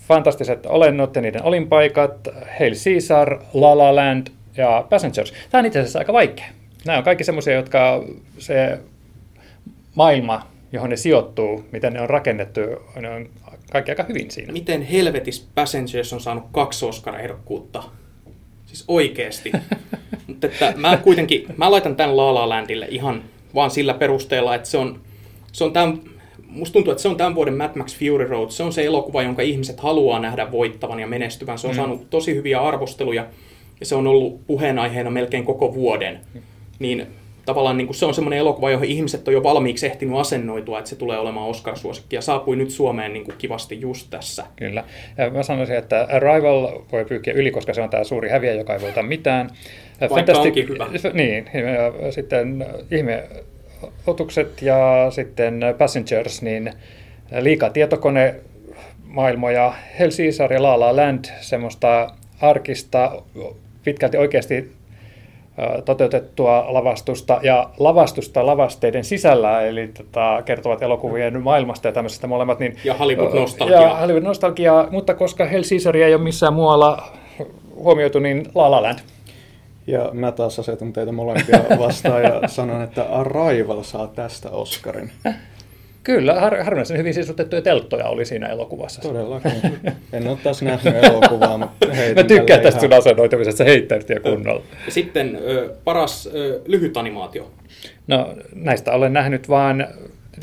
fantastiset olennot ja niiden olinpaikat, Hail Caesar, La La Land ja Passengers. Tämä on itse asiassa aika vaikea. Nämä on kaikki semmoisia, jotka se maailma, johon ne sijoittuu, miten ne on rakennettu, ne on kaikki aika hyvin siinä. Miten helvetis Passengers on saanut kaksi Oscar-ehdokkuutta? Siis oikeesti. Mutta että mä kuitenkin, mä laitan tämän La La Landille ihan vaan sillä perusteella, että se on, se on tämän, musta tuntuu, että se on tämän vuoden Mad Max Fury Road. Se on se elokuva, jonka ihmiset haluaa nähdä voittavan ja menestyvän. Se on mm. saanut tosi hyviä arvosteluja ja se on ollut puheenaiheena melkein koko vuoden. Niin tavallaan niin kuin se on semmoinen elokuva, johon ihmiset on jo valmiiksi ehtinyt asennoitua, että se tulee olemaan Oscar-suosikki ja saapui nyt Suomeen niin kuin kivasti just tässä. Kyllä. Ja mä sanoisin, että Arrival voi pyyhkiä yli, koska se on tämä suuri häviä, joka ei voita mitään. Vaikka Fantastic, hyvä. Niin, ja sitten ihme otukset ja sitten Passengers, niin liikaa tietokone maailmoja, Hell Caesar ja La La Land, semmoista arkista, pitkälti oikeasti toteutettua lavastusta ja lavastusta lavasteiden sisällä, eli tota, kertovat elokuvien maailmasta ja tämmöisestä molemmat. Niin, ja Hollywood-nostalgiaa. Ja Hollywood-nostalgiaa, mutta koska Hell Caesaria ei ole missään muualla huomioitu, niin La La Land. Ja mä taas asetun teitä molempia vastaan ja sanon, että Arrival saa tästä Oscarin. Kyllä, har- harvinaisen hyvin sisutettuja telttoja oli siinä elokuvassa. Todellakin. En ole taas nähnyt elokuvaa, mutta Mä tykkään tästä sun asennoitumisesta, heittäytyy kunnolla. Sitten ö, paras ö, lyhyt animaatio. No näistä olen nähnyt vaan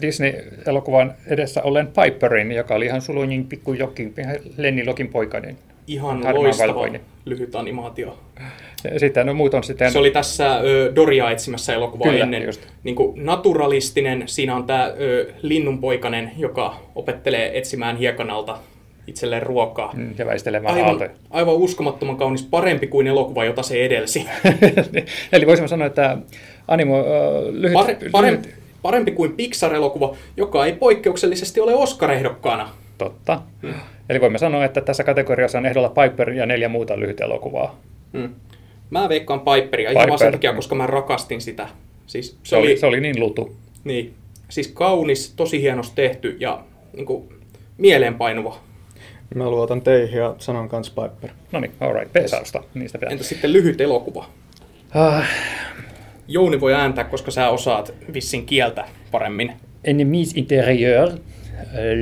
Disney-elokuvan edessä olen Piperin, joka oli ihan sulunin pikkujokin, Lenni Lokin poikainen. Ihan loistava valkoinen. lyhyt animaatio. Sitten no, muut on sitten... Se oli tässä ö, Doria etsimässä elokuva Kyllä, ennen. Just. Niin kuin naturalistinen. Siinä on tämä ö, linnunpoikainen, joka opettelee etsimään hiekanalta itselleen ruokaa. Mm, ja väistelemään aivan, aaltoja. aivan uskomattoman kaunis, parempi kuin elokuva, jota se edelsi. Eli voisimme sanoa, että animo, uh, lyhyt, Pare, parempi, lyhyt... parempi kuin Pixar-elokuva, joka ei poikkeuksellisesti ole Oscar-ehdokkaana. Totta. Hmm. Eli voimme sanoa, että tässä kategoriassa on ehdolla Piper ja neljä muuta lyhyt elokuvaa. Hmm. Mä veikkaan Piperia ihan sen takia, koska mä rakastin sitä. Siis se, se, oli, se oli niin lutu. Niin. Siis kaunis, tosi hienosti tehty ja niin kuin, mieleenpainuva. Mä luotan teihin ja sanon kans Piper. No niin, alright, Pesausta. Niistä pitää. Entä sitten lyhyt elokuva? Uh. Jouni voi ääntää, koska sä osaat vissin kieltä paremmin. Ennemis intérieur,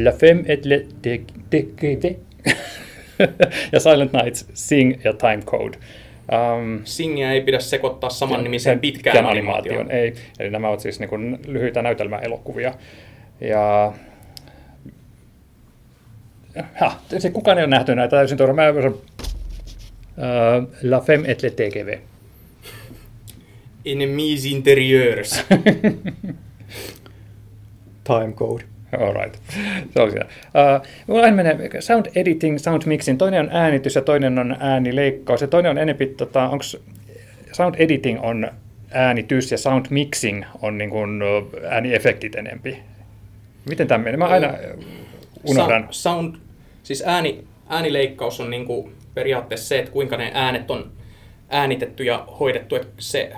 la femme et le décrété. ja Silent Nights, Sing ja Time Code. Um, Singia ei pidä sekoittaa saman nimiseen pitkään animaatioon. Ei, eli nämä ovat siis niin kuin lyhyitä näytelmäelokuvia. Ja ha, se kukaan ei ole nähty näitä täysin tuoda. Mä uh, La Femme et le TGV. Enemies interieurs. Time code. All right. Se oli siinä. Uh, aina menee sound editing, sound mixing. Toinen on äänitys ja toinen on äänileikkaus. Ja toinen on enempi, tota, onko sound editing on äänitys ja sound mixing on niin kuin ääniefektit enempi. Miten tämä menee? Mä aina unohdan. Sound, siis ääni, äänileikkaus on niin kuin periaatteessa se, että kuinka ne äänet on äänitetty ja hoidettu. Että se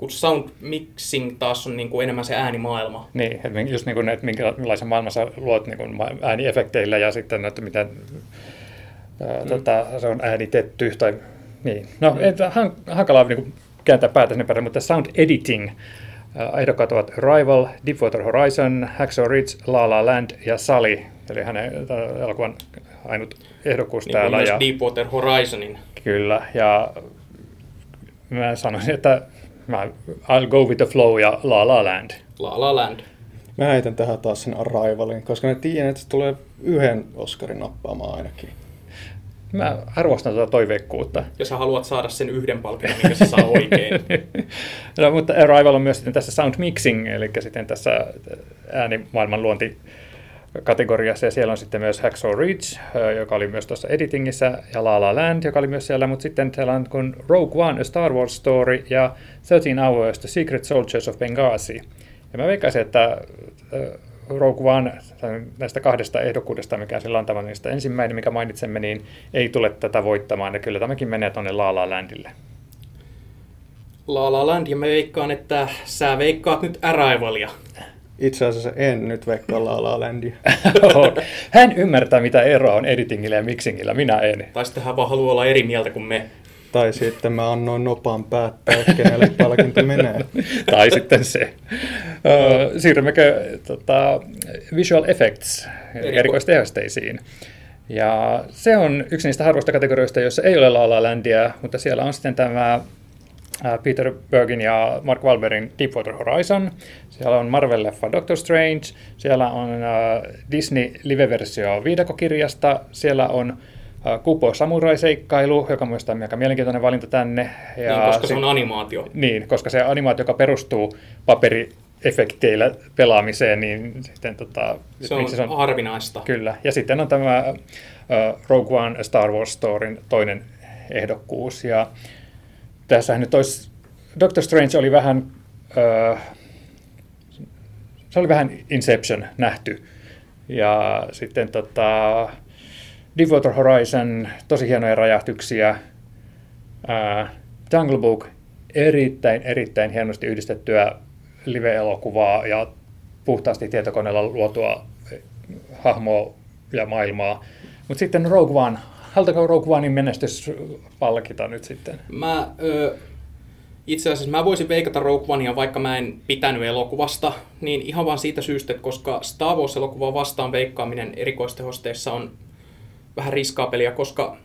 kun sound mixing taas on niin kuin enemmän se äänimaailma. Niin, just niin kuin, että minkälaisen maailman sä luot niin kuin ääniefekteillä ja sitten, että miten ää, mm. tota, se on äänitetty. Tai, niin. No, mm. han, hankalaa niin kuin, kääntää päätä sinne päin, mutta sound editing ehdokkaat ovat Rival, Deepwater Horizon, Hacksaw Ridge, La La Land ja Sally, eli hänen elokuvan ainut ehdokkuus niin täällä. Myös ja, Deepwater Horizonin. Kyllä, ja mä sanoisin, että Mä, I'll go with the flow ja La La Land. La La Land. Mä heitän tähän taas sen Arrivalin, koska mä tiedän, että se tulee yhden Oscarin nappaamaan ainakin. Mä arvostan tuota toiveikkuutta. Ja sä haluat saada sen yhden palkinnon, minkä sä saa oikein. no, mutta Arrival on myös sitten tässä sound mixing, eli sitten tässä äänimaailman luonti kategoriassa, ja siellä on sitten myös Hacksaw Ridge, joka oli myös tuossa editingissä, ja La La Land, joka oli myös siellä, mutta sitten siellä on kun Rogue One, A Star Wars Story, ja 13 Hours, The Secret Soldiers of Benghazi. Ja mä veikkaisin, että Rogue One, näistä kahdesta ehdokkuudesta, mikä sillä on tämä niistä ensimmäinen, mikä mainitsemme, niin ei tule tätä voittamaan, ja kyllä tämäkin menee tuonne La La Landille. La La Land, ja mä veikkaan, että sä veikkaat nyt Arrivalia. Itse asiassa en nyt veikkaa La La Landia. Hän ymmärtää, mitä eroa on editingillä ja mixingillä, minä en. Tai sitten hän vaan haluaa olla eri mieltä kuin me. Tai sitten mä annoin nopan päättää, kenelle palkinto menee. tai sitten se. siirrymmekö tota, visual effects erikoistehosteisiin. Ja se on yksi niistä harvoista kategorioista, joissa ei ole La La Landia, mutta siellä on sitten tämä Peter Bergin ja Mark Wahlbergin Deepwater Horizon. Siellä on Marvel-leffa Doctor Strange. Siellä on Disney live-versio viidakokirjasta. Siellä on Kupo Samurai-seikkailu, joka myös aika mielenkiintoinen valinta tänne. Ja niin, koska se on animaatio. Niin, koska se animaatio, joka perustuu paperiefekteillä pelaamiseen, niin sitten tota... Se on, se on harvinaista. Kyllä. Ja sitten on tämä uh, Rogue One Star Wars Storyn toinen ehdokkuus. Ja tässähän nyt olisi... Doctor Strange oli vähän... Uh, se oli vähän Inception nähty. Ja sitten tota, Deepwater Horizon, tosi hienoja räjähtyksiä. Uh, Jungle Book, erittäin, erittäin hienosti yhdistettyä live-elokuvaa ja puhtaasti tietokoneella luotua hahmoa ja maailmaa. Mutta sitten Rogue One. Haltako Rogue Onein menestys palkita nyt sitten? Mä, ö, itse asiassa mä voisin veikata Rogue Onea, vaikka mä en pitänyt elokuvasta, niin ihan vaan siitä syystä, että koska Star Wars-elokuvaa vastaan veikkaaminen erikoistehosteissa on vähän riskaapeliä, koska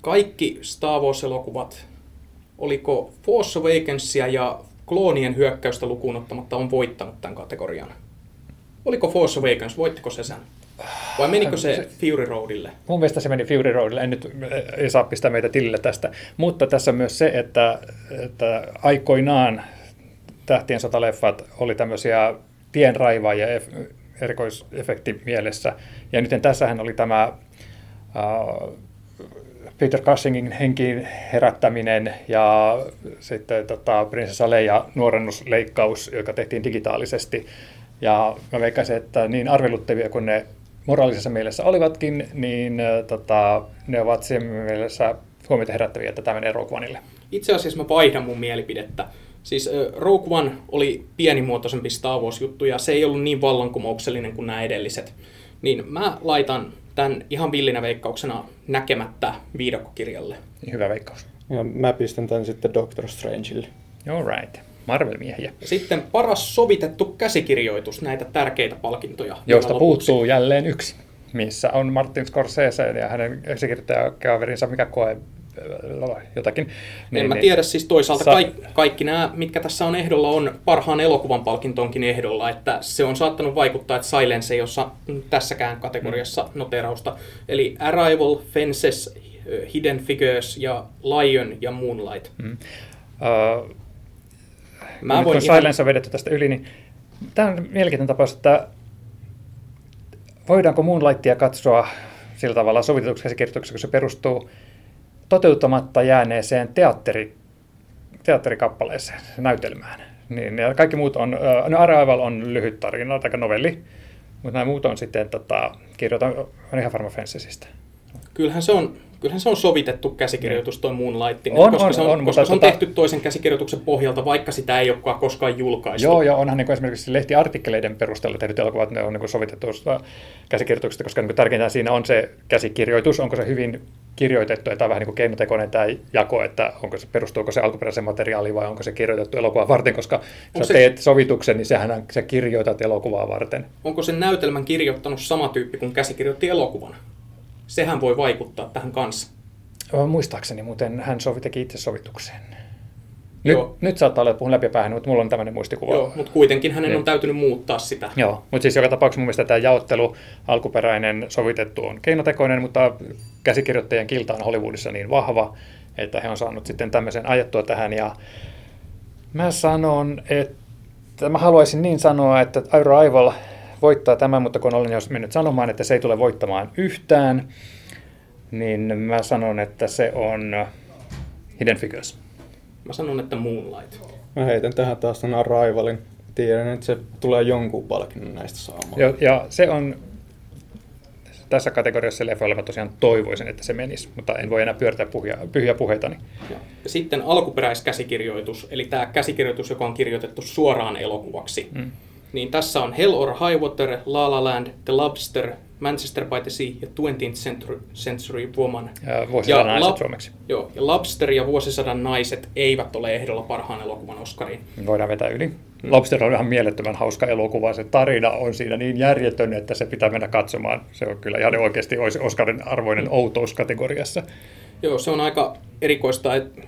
kaikki Star Wars-elokuvat, oliko Force Awakensia ja kloonien hyökkäystä lukuun ottamatta, on voittanut tämän kategorian. Oliko Force Awakens, voittiko se sen? Vai menikö se Fury Roadille? Mun mielestä se meni Fury Roadille, en nyt ei saa pistää meitä tilille tästä. Mutta tässä on myös se, että, että aikoinaan tähtien sotaleffat oli tämmöisiä tienraivaajia erikoisefekti mielessä. Ja nyt tässähän oli tämä uh, Peter Cushingin henkiin herättäminen ja sitten tota, prinsessa Leia nuorennusleikkaus, joka tehtiin digitaalisesti. Ja mä veikkaisin, että niin arveluttavia kuin ne moraalisessa mielessä olivatkin, niin äh, tota, ne ovat siinä mielessä huomiota herättäviä, että tämä menee Rogue Oneille. Itse asiassa mä vaihdan mun mielipidettä. Siis äh, Rogue One oli pienimuotoisempi Star Wars-juttu ja se ei ollut niin vallankumouksellinen kuin nämä edelliset. Niin mä laitan tämän ihan villinä veikkauksena näkemättä viidakkokirjalle. Hyvä veikkaus. Ja mä pistän tämän sitten Doctor Strangeille. All right. Marvel-miehiä. Sitten paras sovitettu käsikirjoitus, näitä tärkeitä palkintoja. Josta puuttuu jälleen yksi, missä on Martin Scorsese ja hänen käsikirjoittajakaverinsa, mikä koe jotakin. Niin, en mä niin- tiedä, siis toisaalta sa- kaikki, kaikki nämä, mitkä tässä on ehdolla, on parhaan elokuvan palkintonkin ehdolla, että se on saattanut vaikuttaa, että Silence ei ole tässäkään kategoriassa mm. noterausta. Eli Arrival, Fences, Hidden Figures ja Lion ja Moonlight. Mm. Uh, Mä voin kun ihan... Silence on vedetty tästä yli, niin tämä on mielenkiintoinen tapaus, että voidaanko Moonlightia katsoa sillä tavalla sovitetuksi käsikirjoituksessa, kun se perustuu toteuttamatta jääneeseen teatteri, teatterikappaleeseen, näytelmään. Niin, ja kaikki muut on, no Arrival on lyhyt tarina, tai novelli, mutta nämä muut on sitten, tota, kirjoitan, on ihan varma. Kyllähän se on kyllähän se on sovitettu käsikirjoitus tuo Moonlight, on, koska, on, se on, on, koska se on tota... tehty toisen käsikirjoituksen pohjalta, vaikka sitä ei ole koskaan julkaistu. Joo, ja onhan niin kuin esimerkiksi lehtiartikkeleiden perusteella tehdyt elokuvat, ne on niin sovitettu käsikirjoituksesta, koska niin tärkeintä siinä on se käsikirjoitus, onko se hyvin kirjoitettu, että vähän niin kuin keinotekoinen tämä jako, että onko se, perustuuko se alkuperäiseen materiaaliin vai onko se kirjoitettu elokuvaa varten, koska jos se, teet sovituksen, niin sehän sä kirjoitat elokuvaa varten. Onko sen näytelmän kirjoittanut sama tyyppi kuin käsikirjoitti elokuvan? Sehän voi vaikuttaa tähän kanssa. Muistaakseni muuten hän sovi, teki itse sovituksen. Nyt, Joo. nyt saattaa olla, että puhun läpi päähän, mutta mulla on tämmöinen muistikuva. Joo, mutta kuitenkin hänen Niin. on täytynyt muuttaa sitä. Joo, mutta siis joka tapauksessa mun mielestä tämä jaottelu, alkuperäinen sovitettu on keinotekoinen, mutta käsikirjoittajien kilta on Hollywoodissa niin vahva, että he on saanut sitten tämmöisen ajettua tähän. Ja mä sanon, että mä haluaisin niin sanoa, että Arrival voittaa tämän, mutta kun olen jos mennyt sanomaan, että se ei tule voittamaan yhtään, niin mä sanon, että se on Hidden Figures. Mä sanon, että Moonlight. Mä heitän tähän taas tämän Arrivalin. Tiedän, että se tulee jonkun palkinnon näistä saamaan. Ja, ja se on tässä kategoriassa leffoilla mä tosiaan toivoisin, että se menisi, mutta en voi enää pyörittää puhia, pyhiä puheitani. Ja sitten alkuperäiskäsikirjoitus, eli tämä käsikirjoitus, joka on kirjoitettu suoraan elokuvaksi. Mm. Niin tässä on Hell or High Water, La La Land, The Lobster, Manchester by the Sea ja 20th Century, Century Woman. Ja vuosisadan naiset suomeksi. Joo, ja Lobster ja Vuosisadan naiset eivät ole ehdolla parhaan elokuvan Oscariin. Voidaan vetää yli. Lobster on ihan mielettömän hauska elokuva. Se tarina on siinä niin järjetön, että se pitää mennä katsomaan. Se on kyllä ihan oikeasti olisi Oscarin arvoinen outouskategoriassa. Joo, se on aika erikoista, että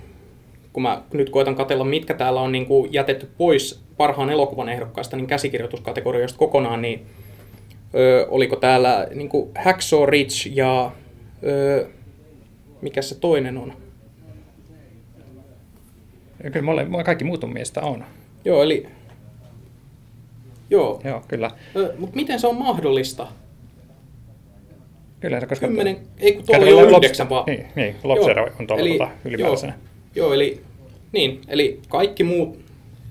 kun mä nyt koitan katella, mitkä täällä on niin kuin jätetty pois parhaan elokuvan ehdokkaista, niin käsikirjoituskategorioista kokonaan, niin ö, oliko täällä niin kuin Hacksaw Ridge ja ö, mikä se toinen on? Ja kyllä mulle, mulle kaikki muut mun mielestä on. Joo, eli... Joo, Joo, kyllä. mutta miten se on mahdollista? Kyllä, koska... Kymmenen, ei kun tuolla jo Lobster- yhdeksän vaan. Niin, niin Lobster on tuolla eli- tota, ylipäätänä. Joo, joo, eli, niin, eli kaikki muut,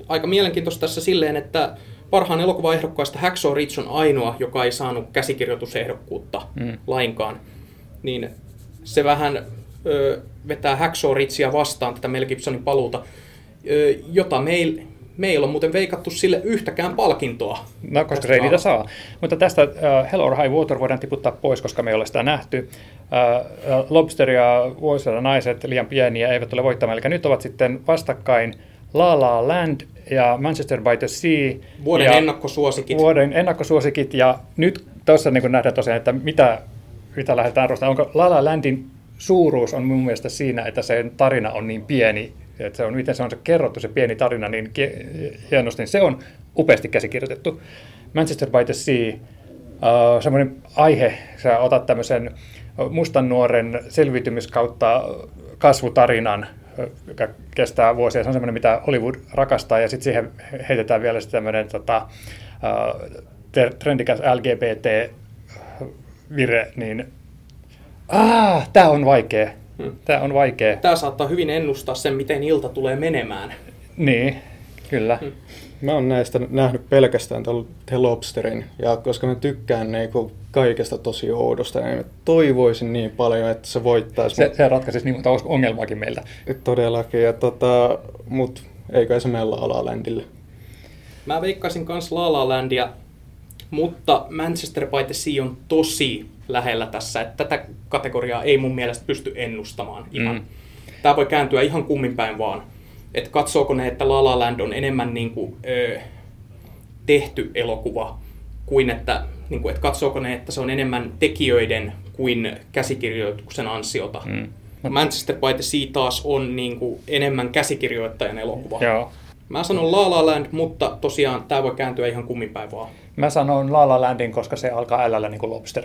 aika mielenkiintoista tässä silleen, että parhaan elokuvaehdokkaista Hacksaw Ridge on ainoa, joka ei saanut käsikirjoitusehdokkuutta mm. lainkaan. Niin se vähän ö, vetää Hacksaw Ridgea vastaan tätä Mel Gibsonin paluuta, ö, jota meil, meillä on muuten veikattu sille yhtäkään palkintoa. No, koska se ei niitä saa. Mutta tästä uh, Hell or High Water voidaan tiputtaa pois, koska me ei ole sitä nähty. Uh, Lobster ja naiset liian pieniä eivät ole voittamaan. Eli nyt ovat sitten vastakkain La La Land ja Manchester by the Sea. Vuoden ja ennakkosuosikit. Vuoden ennakkosuosikit. Ja nyt tuossa niin nähdään tosiaan, että mitä, mitä lähdetään arvostamaan. Onko La La Landin suuruus on mun mielestä siinä, että sen tarina on niin pieni, että se on, miten se on se kerrottu, se pieni tarina niin hienosti, se on upeasti käsikirjoitettu. Manchester by the Sea, uh, semmoinen aihe, sä otat tämmöisen mustan nuoren selviytymiskautta kasvutarinan, joka kestää vuosia. Se on semmoinen, mitä Hollywood rakastaa, ja sitten siihen heitetään vielä sitten tämmöinen tota, uh, trendikäs LGBT-vire, niin ah, tämä on vaikea. Tämä on vaikea. Tämä saattaa hyvin ennustaa sen, miten ilta tulee menemään. Niin, kyllä. Mä oon näistä nähnyt pelkästään tuolla The Lobsterin, ja koska mä tykkään niinku kaikesta tosi oudosta, niin mä toivoisin niin paljon, että se voittaisi. Se, se ratkaisisi niin monta ongelmaakin meiltä. Mut, todellakin, ja tota, mut eikä se meillä La La Landille. Mä veikkaisin kans La La Landia, mutta Manchester by the Sea on tosi lähellä tässä, että tätä kategoriaa ei mun mielestä pysty ennustamaan ihan. Mm. Mm. Tämä voi kääntyä ihan kumminpäin vaan. Että katsooko ne, että La La Land on enemmän niin kuin, ö, tehty elokuva, kuin että, niin kuin, että katsooko ne, että se on enemmän tekijöiden kuin käsikirjoituksen ansiota. Mm. Manchester by the Sea taas on niin kuin, enemmän käsikirjoittajan elokuva. Joo. Mä sanon La La Land, mutta tosiaan tämä voi kääntyä ihan kumminpäin vaan. Mä sanon La La Landin, koska se alkaa ällällä niin kuin lobster.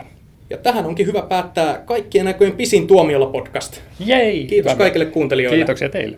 Ja tähän onkin hyvä päättää kaikkien näköjen pisin tuomiolla podcast. Jei! Kiitos kaikille kuuntelijoille. Kiitoksia teille.